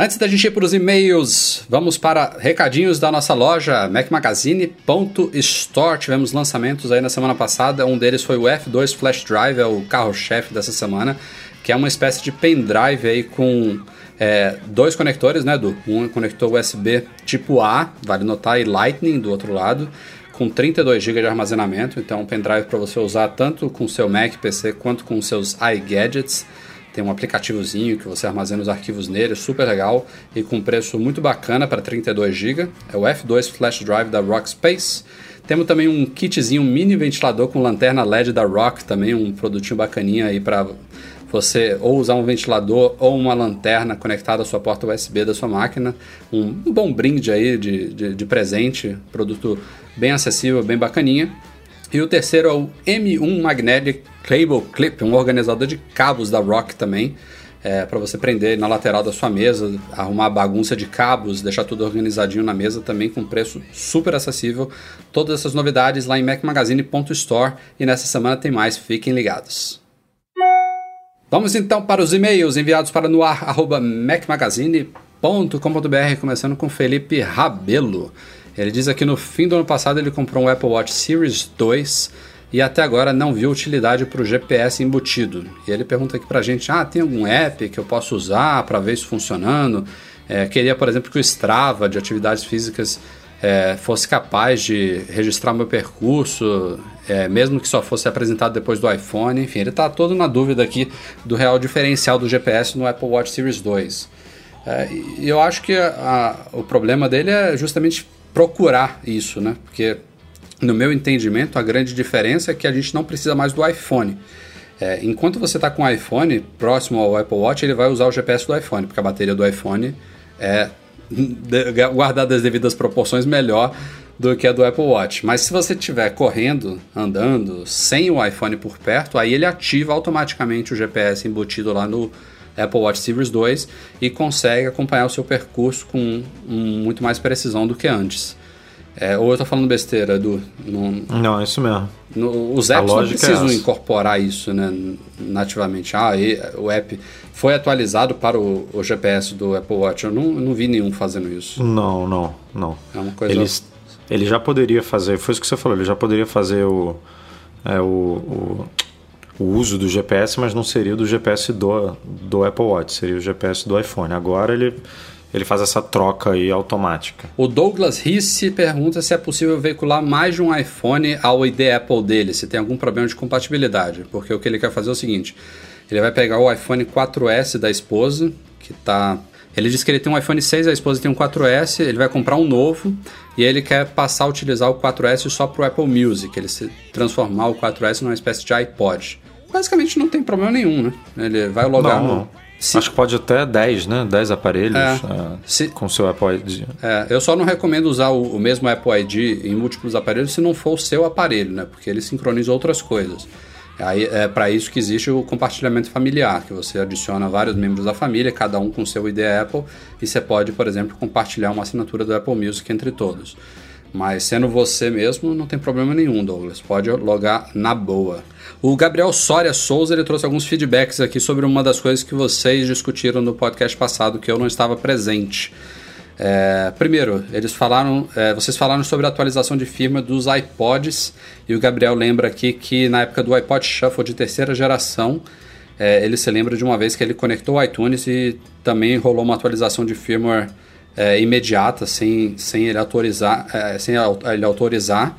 Antes da gente ir para os e-mails, vamos para recadinhos da nossa loja macmagazine.store. Tivemos lançamentos aí na semana passada. Um deles foi o F2 Flash Drive, é o carro-chefe dessa semana, que é uma espécie de pendrive aí com é, dois conectores, né, do Um conector USB tipo A, vale notar, e Lightning do outro lado, com 32 GB de armazenamento. Então, um pendrive para você usar tanto com seu Mac, PC, quanto com seus iGadgets. Tem um aplicativozinho que você armazena os arquivos nele, super legal e com preço muito bacana para 32 GB. É o F2 Flash Drive da Rockspace. Temos também um kitzinho mini ventilador com lanterna LED da Rock, também um produtinho bacaninha aí para você ou usar um ventilador ou uma lanterna conectada à sua porta USB da sua máquina. Um, bom brinde aí de, de, de presente, produto bem acessível, bem bacaninha. E o terceiro é o M1 Magnetic Cable Clip, um organizador de cabos da Rock também, é, para você prender na lateral da sua mesa, arrumar bagunça de cabos, deixar tudo organizadinho na mesa também com preço super acessível. Todas essas novidades lá em macmagazine.store e nessa semana tem mais, fiquem ligados. Vamos então para os e-mails enviados para noar@macmagazine.com.br, começando com Felipe Rabelo. Ele diz aqui no fim do ano passado ele comprou um Apple Watch Series 2 e até agora não viu utilidade para o GPS embutido. E ele pergunta aqui para a gente: ah, tem algum app que eu posso usar para ver isso funcionando? É, queria, por exemplo, que o Strava de atividades físicas é, fosse capaz de registrar meu percurso, é, mesmo que só fosse apresentado depois do iPhone. Enfim, ele está todo na dúvida aqui do real diferencial do GPS no Apple Watch Series 2. É, e eu acho que a, a, o problema dele é justamente procurar isso, né? Porque no meu entendimento a grande diferença é que a gente não precisa mais do iPhone. É, enquanto você está com o iPhone próximo ao Apple Watch, ele vai usar o GPS do iPhone, porque a bateria do iPhone é guardada as devidas proporções melhor do que a do Apple Watch. Mas se você estiver correndo, andando, sem o iPhone por perto, aí ele ativa automaticamente o GPS embutido lá no Apple Watch Series 2 e consegue acompanhar o seu percurso com um, muito mais precisão do que antes. É, ou eu estou falando besteira, Edu? No, não, é isso mesmo. No, os apps não é precisam é incorporar isso né, nativamente. Ah, e, o app foi atualizado para o, o, GPS do Apple Watch. Eu não, não vi nenhum fazendo isso. Não, não, não. É uma coisa... Eles, ele já poderia fazer, foi isso que você falou, ele já poderia fazer o, é, o, o o uso do GPS, mas não seria do GPS do, do Apple Watch, seria o GPS do iPhone. Agora ele, ele faz essa troca aí automática. O Douglas Risse pergunta se é possível veicular mais de um iPhone ao ID Apple dele, se tem algum problema de compatibilidade. Porque o que ele quer fazer é o seguinte: ele vai pegar o iPhone 4S da esposa, que está ele diz que ele tem um iPhone 6, a esposa tem um 4S, ele vai comprar um novo e ele quer passar a utilizar o 4S só para o Apple Music, ele se transformar o 4S numa espécie de iPod basicamente não tem problema nenhum, né? Ele vai logar não, no. Se... Acho que pode até 10, né? 10 aparelhos é, uh, se... com seu Apple ID. É, eu só não recomendo usar o, o, mesmo Apple ID em múltiplos aparelhos se não for o seu aparelho, né? Porque ele sincroniza outras coisas. Aí é para isso que existe o compartilhamento familiar, que você adiciona vários membros da família, cada um com seu ID Apple, e você pode, por exemplo, compartilhar uma assinatura do Apple Music entre todos. Mas sendo você mesmo, não tem problema nenhum, Douglas. Pode logar na boa. O Gabriel Soria Souza ele trouxe alguns feedbacks aqui sobre uma das coisas que vocês discutiram no podcast passado que eu não estava presente. É, primeiro, eles falaram, é, vocês falaram sobre a atualização de firma dos iPods e o Gabriel lembra aqui que na época do iPod Shuffle de terceira geração, é, ele se lembra de uma vez que ele conectou o iTunes e também rolou uma atualização de firmware é, imediata, sem, sem ele autorizar, é, sem ele autorizar.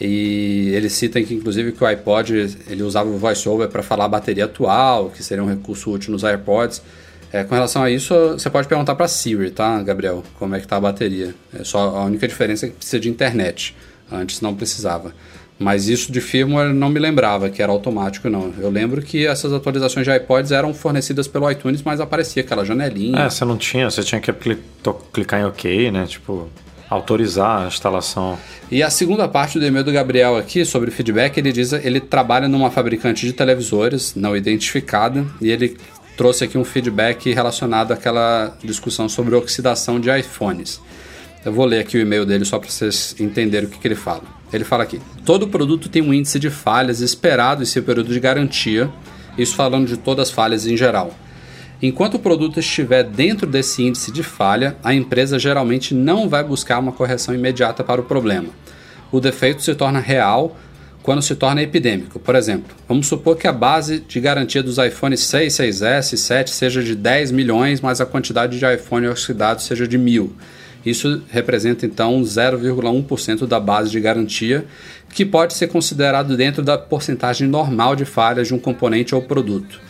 E ele cita que, inclusive, que o iPod ele usava o VoiceOver para falar a bateria atual, que seria um recurso útil nos AirPods. É, com relação a isso, você pode perguntar para Siri, tá, Gabriel? Como é que tá a bateria? É só a única diferença é que precisa de internet. Antes não precisava. Mas isso de firmware não me lembrava que era automático, não. Eu lembro que essas atualizações de iPods eram fornecidas pelo iTunes, mas aparecia aquela janelinha. É, você não tinha, você tinha que clicar em OK, né? Tipo, autorizar a instalação. E a segunda parte do e-mail do Gabriel aqui sobre feedback, ele diz ele trabalha numa fabricante de televisores não identificada e ele trouxe aqui um feedback relacionado àquela discussão sobre oxidação de iPhones. Eu vou ler aqui o e-mail dele só para vocês entenderem o que, que ele fala. Ele fala aqui: todo produto tem um índice de falhas esperado em seu período de garantia, isso falando de todas as falhas em geral. Enquanto o produto estiver dentro desse índice de falha, a empresa geralmente não vai buscar uma correção imediata para o problema. O defeito se torna real quando se torna epidêmico. Por exemplo, vamos supor que a base de garantia dos iPhones 6, 6S e 7 seja de 10 milhões, mas a quantidade de iPhone oxidado seja de mil. Isso representa então 0,1% da base de garantia, que pode ser considerado dentro da porcentagem normal de falhas de um componente ou produto.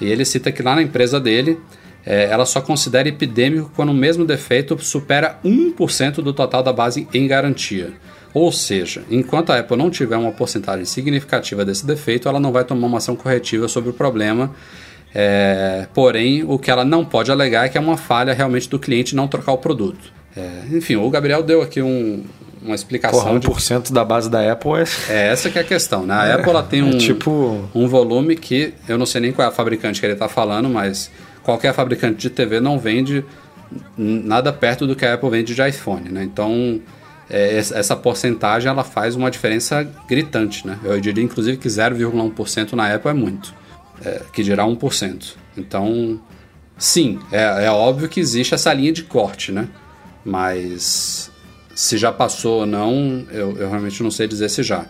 E ele cita que lá na empresa dele, é, ela só considera epidêmico quando o mesmo defeito supera 1% do total da base em garantia. Ou seja, enquanto a Apple não tiver uma porcentagem significativa desse defeito, ela não vai tomar uma ação corretiva sobre o problema. É, porém, o que ela não pode alegar é que é uma falha realmente do cliente não trocar o produto. É, enfim, o Gabriel deu aqui um, uma explicação. Porra, 1% de... da base da Apple é. É essa que é a questão, né? A é, Apple ela tem é um, é tipo... um volume que eu não sei nem qual é a fabricante que ele está falando, mas qualquer fabricante de TV não vende nada perto do que a Apple vende de iPhone, né? Então é, essa porcentagem ela faz uma diferença gritante, né? Eu diria inclusive que 0,1% na Apple é muito, é, que dirá 1%. Então, sim, é, é óbvio que existe essa linha de corte, né? Mas se já passou ou não, eu, eu realmente não sei dizer se já.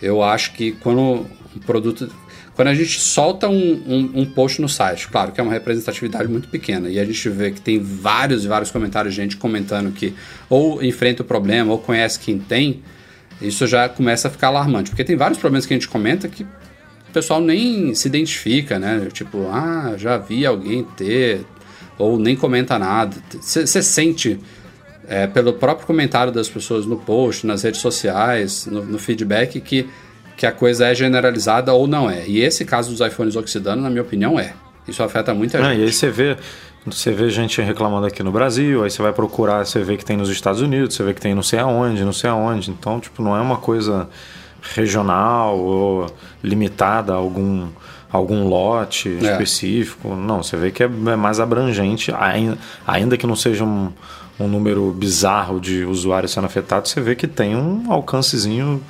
Eu acho que quando um produto. Quando a gente solta um, um, um, post no site, claro que é uma representatividade muito pequena, e a gente vê que tem vários e vários comentários gente comentando que ou enfrenta o problema ou conhece quem tem, isso já começa a ficar alarmante. Porque tem vários problemas que a gente comenta que o pessoal nem se identifica, né? Tipo, ah, já vi alguém ter, ou nem comenta nada. Você sente é, pelo próprio comentário das pessoas no post, nas redes sociais, no, no, feedback, que, que a coisa é generalizada ou não é. E esse caso dos iPhones oxidando, na minha opinião, é. Isso afeta muita ah, gente. E aí você vê, você vê gente reclamando aqui no Brasil, aí você vai procurar, você vê que tem nos Estados Unidos, você vê que tem não sei aonde, não sei aonde. Então, tipo, não é uma coisa regional ou limitada a algum algum lote é. específico. Não, você vê que é, é mais abrangente, ainda, ainda que não seja um, um número bizarro de usuários sendo afetados, você vê que tem um alcancezinho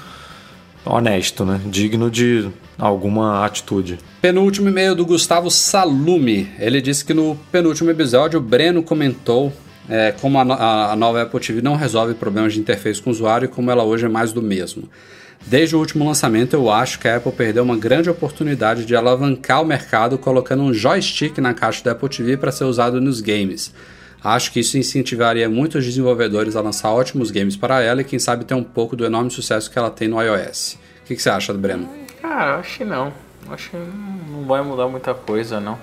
honesto, né? Digno de alguma atitude. Penúltimo e-mail do Gustavo Salume. Ele disse que no penúltimo episódio o Breno comentou é, como a, a, a, nova Apple TV não resolve problemas de interface com o usuário e como ela hoje é mais do mesmo. Desde o último lançamento, eu acho que a Apple perdeu uma grande oportunidade de alavancar o mercado colocando um joystick na caixa da Apple TV para ser usado nos games. Acho que isso incentivaria muitos desenvolvedores a lançar ótimos games para ela e quem sabe ter um pouco do enorme sucesso que ela tem no iOS. O que, que você acha, Breno? Cara, acho que não. Acho que não vai mudar muita coisa, não.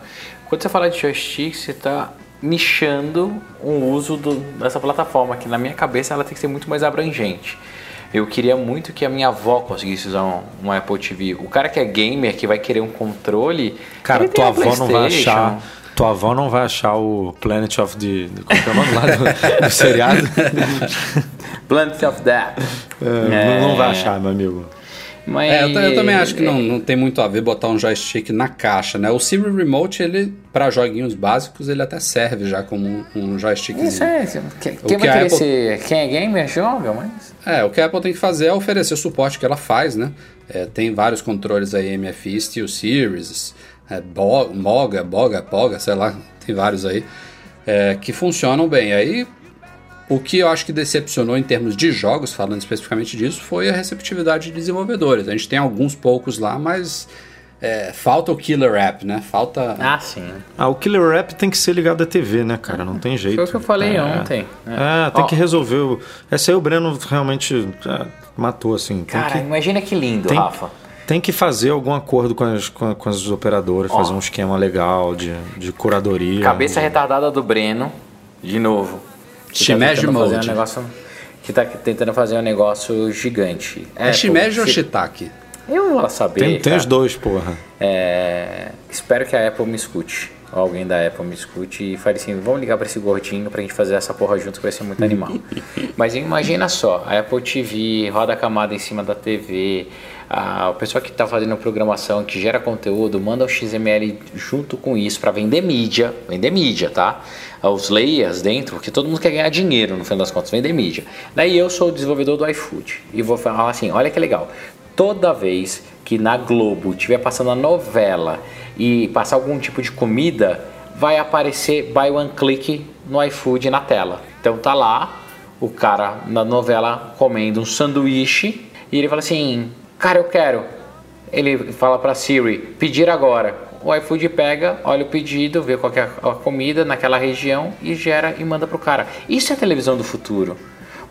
Quando você fala de joystick, você está nichando o uso do, dessa plataforma, que na minha cabeça ela tem que ser muito mais abrangente. Eu queria muito que a minha avó conseguisse usar um, um Apple TV. O cara que é gamer, que vai querer um controle. Cara, tua avó não vai achar tua avó não vai achar o Planet of the. Como é o nome lá do, do seriado? [LAUGHS] Planet of Death. É, é. Não, não, vai achar, meu amigo. Mas... É, eu, eu, também acho que não, não tem muito a ver botar um joystick na caixa, né? O Siri Remote, ele, para joguinhos básicos, ele até serve já como um, um joystickzinho. Isso é, quem, quem vai querer Apple... ser, quem é gamer joga, mas... É, o que a Apple tem que fazer é oferecer o suporte que ela faz, né? É, tem vários controles aí, MFI, Steel Series, é, Boga, Boga, Poga, sei lá, tem vários aí, é, que funcionam bem. Aí, o que eu acho que decepcionou em termos de jogos, falando especificamente disso, foi a receptividade de desenvolvedores. A gente tem alguns poucos lá, mas é, falta o killer app, né? Falta. Ah, sim. Ah, o killer app tem que ser ligado à TV, né, cara? Não tem jeito. Foi o que eu falei é, ontem. É, é tem oh. que resolver. O... Essa aí o Breno realmente é, matou, assim. Cara, que... imagina que lindo, tem... Rafa tem que fazer algum acordo com as, com, com as operadoras, fazer um esquema legal de, de curadoria. Cabeça retardada do Breno, de novo. Shimeji Mode. Um negócio que está tentando fazer um negócio gigante. É Shimeji ou Shiitake? Eu vou saber. Tem, tem os dois, porra. É, espero que a Apple me escute. Alguém da Apple me escute e fale assim: vamos ligar para esse gordinho pra gente fazer essa porra junto, que vai ser muito animal. [LAUGHS] Mas imagina só: a Apple TV roda a camada em cima da TV, a, o pessoal que está fazendo programação, que gera conteúdo, manda o XML junto com isso para vender mídia, vender mídia, tá? Os layers dentro, porque todo mundo quer ganhar dinheiro no final das contas, vender mídia. Daí eu sou o desenvolvedor do iFood e vou falar assim: olha que legal, toda vez que na Globo estiver passando a novela e passar algum tipo de comida, vai aparecer buy one click no iFood na tela. Então tá lá o cara na novela comendo um sanduíche e ele fala assim: "Cara, eu quero". Ele fala para Siri: "Pedir agora". O iFood pega, olha o pedido, vê qual é a comida naquela região e gera e manda pro cara. Isso é a televisão do futuro.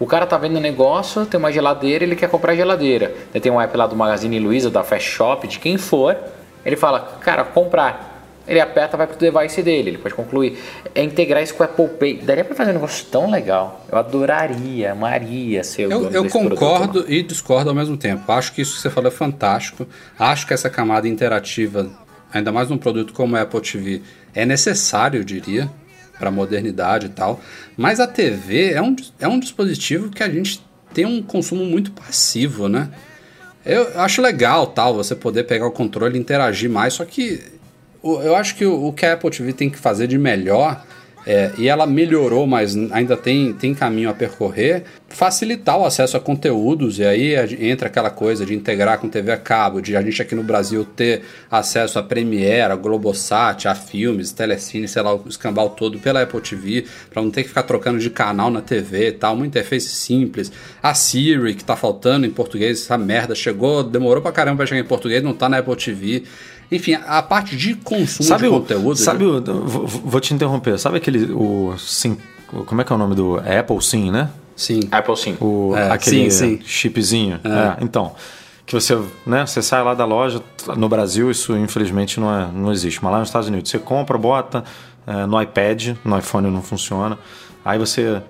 O cara tá vendo um negócio, tem uma geladeira, ele quer comprar geladeira. Tem um app lá do Magazine Luiza, da Fast Shop, de quem for. Ele fala, cara, comprar. Ele aperta, vai pro device dele, ele pode concluir. É integrar isso com o Apple Pay. Daria para fazer um negócio tão legal. Eu adoraria, Maria ser o Eu, eu concordo produto, e discordo ao mesmo tempo. Acho que isso que você falou é fantástico. Acho que essa camada interativa, ainda mais num produto como o Apple TV, é necessário, eu diria para a modernidade e tal. Mas a TV é um, é um dispositivo que a gente tem um consumo muito passivo, né? Eu acho legal tal você poder pegar o controle e interagir mais, só que eu acho que o, o que a Apple TV tem que fazer de melhor é, e ela melhorou, mas ainda tem, tem caminho a percorrer, facilitar o acesso a conteúdos, e aí entra aquela coisa de integrar com TV a cabo, de a gente aqui no Brasil ter acesso a Premiere, a Globosat, a filmes, Telecine, sei lá, o escambau todo pela Apple TV, para não ter que ficar trocando de canal na TV e tal, uma interface simples. A Siri, que tá faltando em português, essa merda chegou, demorou pra caramba pra chegar em português, não tá na Apple TV. Enfim, a parte de consumo sabe de o, conteúdo. Sabe, o, vou, vou, te interromper. Sabe aquele. O, sim, como é que é o nome do. É Apple Sim, né? Sim. Apple Sim. O, é, aquele sim, sim. chipzinho. É. É, então. Que você, né, você sai lá da loja, no Brasil isso infelizmente não, é, não existe, mas lá nos Estados Unidos você compra, bota é, no iPad, no iPhone não funciona, aí você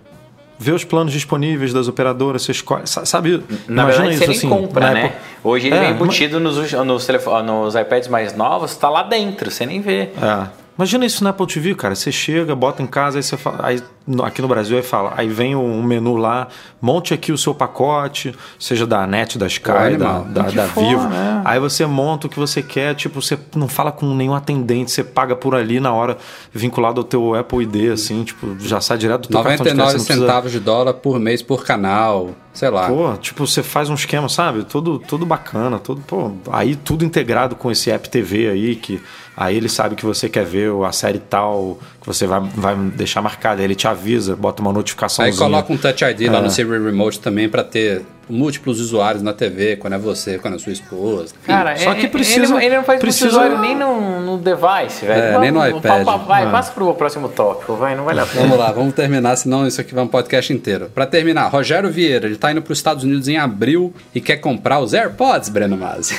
vê os planos disponíveis das operadoras, você escolhe, sabe? Na verdade, isso, você assim, compra, né? Época... Hoje ele é, vem embutido mas... nos, nos, nos iPads mais novos, está lá dentro, você nem vê. É. Imagina isso na Apple TV, cara. Você chega, bota em casa, aí você fala, aí, aqui no Brasil aí fala, aí vem um menu lá, monte aqui o seu pacote, seja da NET, da Sky, da, da, da for, Vivo. Né? Aí você monta o que você quer, tipo, você não fala com nenhum atendente, você paga por ali na hora, vinculado ao teu Apple ID, assim, tipo, já sai direto do teu 99 centavos precisa... de dólar por mês por canal, sei lá. Pô, tipo, você faz um esquema, sabe? Tudo, tudo bacana, tudo, pô, aí tudo integrado com esse App TV aí que Aí ele sabe que você quer ver a série tal, que você vai, vai deixar marcada. Ele te avisa, bota uma notificação. Aí coloca um Touch ID é. lá no Siri Remote também para ter múltiplos usuários na TV, quando é você, quando é sua esposa. Cara, Só que precisa. Ele, ele não faz precisa... usuário nem no, no device, velho. É, nem no iPad. vai, é. passa pro próximo tópico, vai, não vale a pena. Vamos lá, vamos terminar, senão isso aqui vai um podcast inteiro. Para terminar, Rogério Vieira, ele tá indo para os Estados Unidos em abril e quer comprar os AirPods, Breno Masi.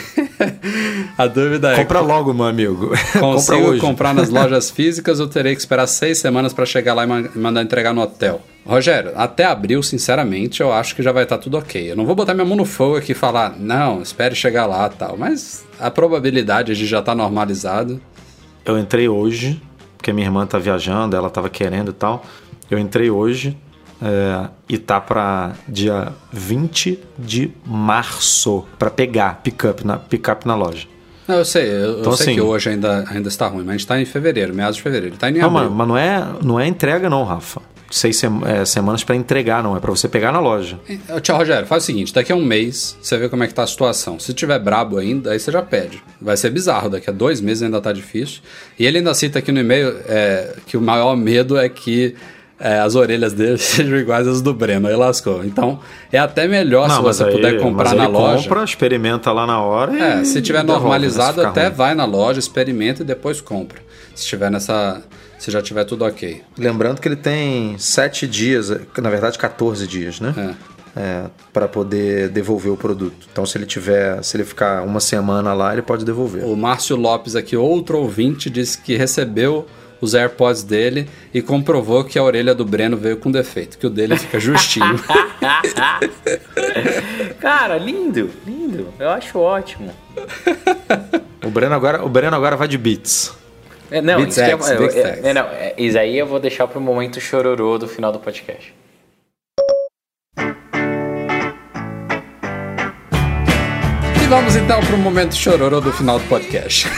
[LAUGHS] a dúvida é. Compra logo, meu amigo. [LAUGHS] Consigo comprar nas [LAUGHS] lojas físicas ou terei que esperar seis semanas para chegar lá e mandar entregar no hotel? Rogério, até abril, sinceramente, eu acho que já vai estar tá tudo ok. Eu não vou botar minha mão no fogo aqui e falar, não, espere chegar lá tal, mas a probabilidade de já estar tá normalizado. Eu entrei hoje, porque minha irmã tá viajando, ela tava querendo e tal. Eu entrei hoje é, e tá para dia 20 de março para pegar pick-up na, pick na loja. Não, eu sei, eu, então, eu sei assim, que hoje ainda, ainda está ruim, mas a gente está em fevereiro, meados de fevereiro. Tá em não, mas, mas, não é, não é entrega não, Rafa seis é, semanas para entregar, não. É para você pegar na loja. Tchau, Rogério, faz o seguinte: daqui a um mês você vê como é que tá a situação. Se tiver brabo ainda, aí você já pede. Vai ser bizarro, daqui a dois meses ainda tá difícil. E ele ainda cita aqui no e-mail é, que o maior medo é que é, as orelhas dele [LAUGHS] sejam iguais às do Breno. Aí lascou. Então, é até melhor não, se você aí, puder comprar na loja. compra, experimenta lá na hora É, se tiver normalizado, até ruim. vai na loja, experimenta e depois compra. Se tiver nessa se já tiver tudo ok. Lembrando que ele tem 7 dias, na verdade 14 dias, né? É. É, para poder devolver o produto. Então, se ele tiver, se ele ficar uma semana lá, ele pode devolver. O Márcio Lopes aqui, outro ouvinte, disse que recebeu os AirPods dele e comprovou que a orelha do Breno veio com defeito, que o dele fica [LAUGHS] justinho. [LAUGHS] Cara, lindo, lindo. Eu acho ótimo. o Breno agora, o Breno agora vai de Beats. É, não, Beats isso, X, é, é, é, não, é, isso aí eu vou deixar para o momento chororô do final do podcast. Vamos então para o momento chororô do final do podcast. [LAUGHS]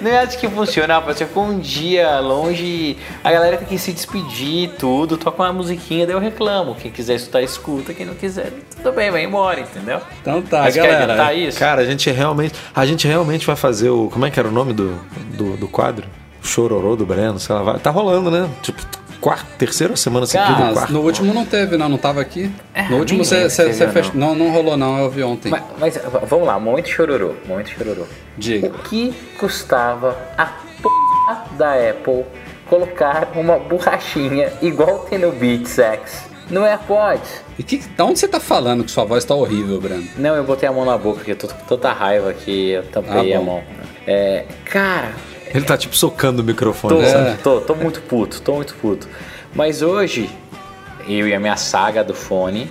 não é assim que funciona, Você ficou um dia longe, a galera tem que se despedir tudo, toca uma musiquinha, daí eu reclamo. Quem quiser escutar, escuta. Quem não quiser, tudo bem, vai embora, entendeu? Então tá, Mas galera. Isso? Cara, a gente realmente. A gente realmente vai fazer o. Como é que era o nome do, do, do quadro? Chororô do Breno, sei lá. Vai, tá rolando, né? Tipo, quarta, terceira semana seguida. Quarta. No último não teve, não, não tava aqui. É, no último você fez. Não. não, não rolou, não, eu vi ontem. Mas, mas vamos lá, momento chororô, momento chororô. Diga. O que custava a porra da Apple colocar uma borrachinha igual tem no Beats X? No AirPods. E que, da onde você tá falando que sua voz tá horrível, Brando? Não, eu botei a mão na boca porque eu tô com tanta raiva que eu tampei ah, a mão. É, cara, ele tá tipo socando o microfone, tô, sabe? Tô, tô muito puto, tô muito puto. Mas hoje, eu e a minha saga do fone,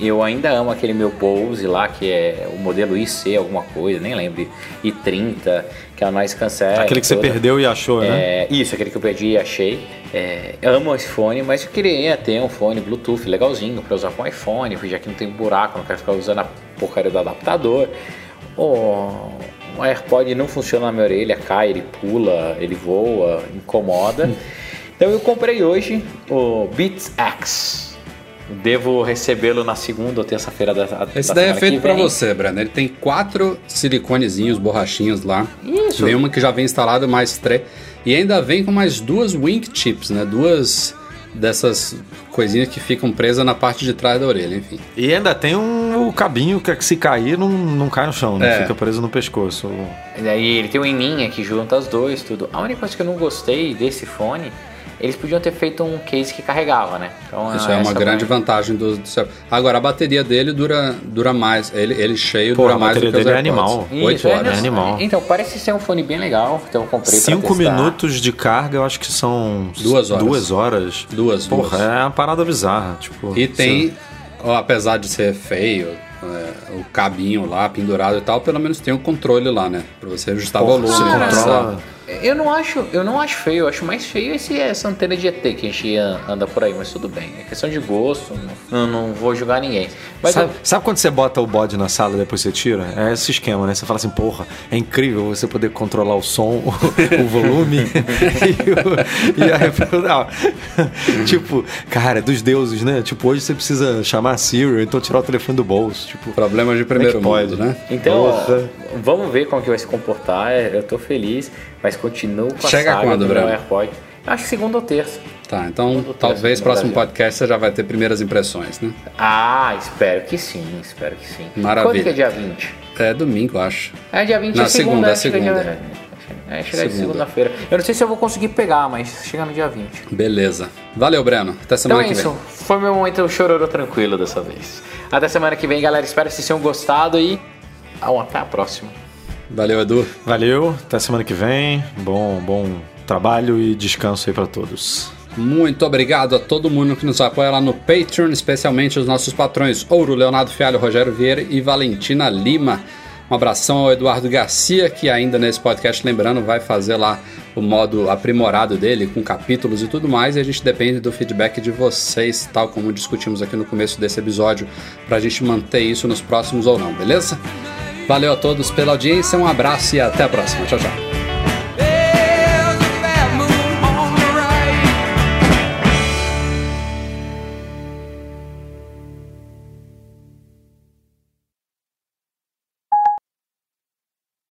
eu ainda amo aquele meu Bose lá, que é o modelo IC alguma coisa, nem lembro, i30, que é o noise cancel. Aquele que toda. você perdeu e achou, né? É, isso, aquele que eu perdi e achei. É, amo esse fone, mas eu queria ter um fone Bluetooth legalzinho para usar com iPhone, já que não tem buraco, não quero ficar usando a porcaria do adaptador. Oh, AirPod não funciona na minha orelha, cai, ele pula, ele voa, incomoda. [LAUGHS] Então eu comprei hoje o Beats X. Devo recebê-lo na segunda ou terça-feira da, da Esse daí é feito para você, Breno. Ele tem quatro siliconezinhos, borrachinhos lá. Isso. Tem uma que já vem instalada, mais três. E ainda vem com mais duas wingtips, né? Duas dessas coisinhas que ficam presas na parte de trás da orelha, enfim. E ainda tem um o cabinho que se cair não, não cai no chão, né? É. Fica preso no pescoço. E aí ele tem um eminha que junta as dois, tudo. A única coisa que eu não gostei desse fone eles podiam ter feito um case que carregava, né? Então, Isso é uma grande vantagem do, do Agora, a bateria dele dura, dura mais. Ele, ele cheio Pô, dura mais do que os dele é animal. Oito horas. É animal. Então, parece ser um fone bem legal. Então, eu comprei Cinco minutos de carga, eu acho que são... Duas horas. Duas horas. Duas, Porra, duas. é uma parada bizarra. Tipo, e tem, ó, apesar de ser feio, é, o cabinho lá pendurado e tal, pelo menos tem o controle lá, né? Pra você ajustar Porra, volume. Você controla... Eu não acho, eu não acho feio, eu acho mais feio esse, essa antena de ET que a gente anda por aí, mas tudo bem. É questão de gosto, não, não vou julgar ninguém. Mas sabe, eu... sabe, quando você bota o bode na sala e depois você tira? É esse esquema, né? Você fala assim, porra, é incrível você poder controlar o som, o, o volume [LAUGHS] e, o, e a não. [LAUGHS] Tipo, cara, dos deuses, né? Tipo, hoje você precisa chamar a Siri, então tirar o telefone do bolso. Tipo, Problemas de primeiro é mundo, pode, né? Então, vamos ver como que vai se comportar. Eu tô feliz. Mas continuo com a Chega saga quando, do meu AirPod. Acho que segunda ou terça. Tá, então talvez próximo podcast você já vai ter primeiras impressões, né? Ah, espero que sim, espero que sim. Maravilha. Quando que é dia 20? É domingo, acho. É dia 20 Na é segunda, segunda. É, segunda. É, chegar de segunda-feira. Eu não sei se eu vou conseguir pegar, mas chega no dia 20. Beleza. Valeu, Breno. Até semana então é que isso. vem. Foi meu momento chororô tranquilo dessa vez. Até semana que vem, galera. Espero que vocês tenham gostado e até a próxima. Valeu, Edu. Valeu, até semana que vem. Bom, bom trabalho e descanso aí para todos. Muito obrigado a todo mundo que nos apoia lá no Patreon, especialmente os nossos patrões Ouro, Leonardo Fialho, Rogério Vieira e Valentina Lima. Um abração ao Eduardo Garcia, que ainda nesse podcast, lembrando, vai fazer lá o modo aprimorado dele, com capítulos e tudo mais, e a gente depende do feedback de vocês, tal como discutimos aqui no começo desse episódio, para a gente manter isso nos próximos ou não, beleza? Valeu a todos pela audiência, um abraço e até a próxima. Tchau, tchau.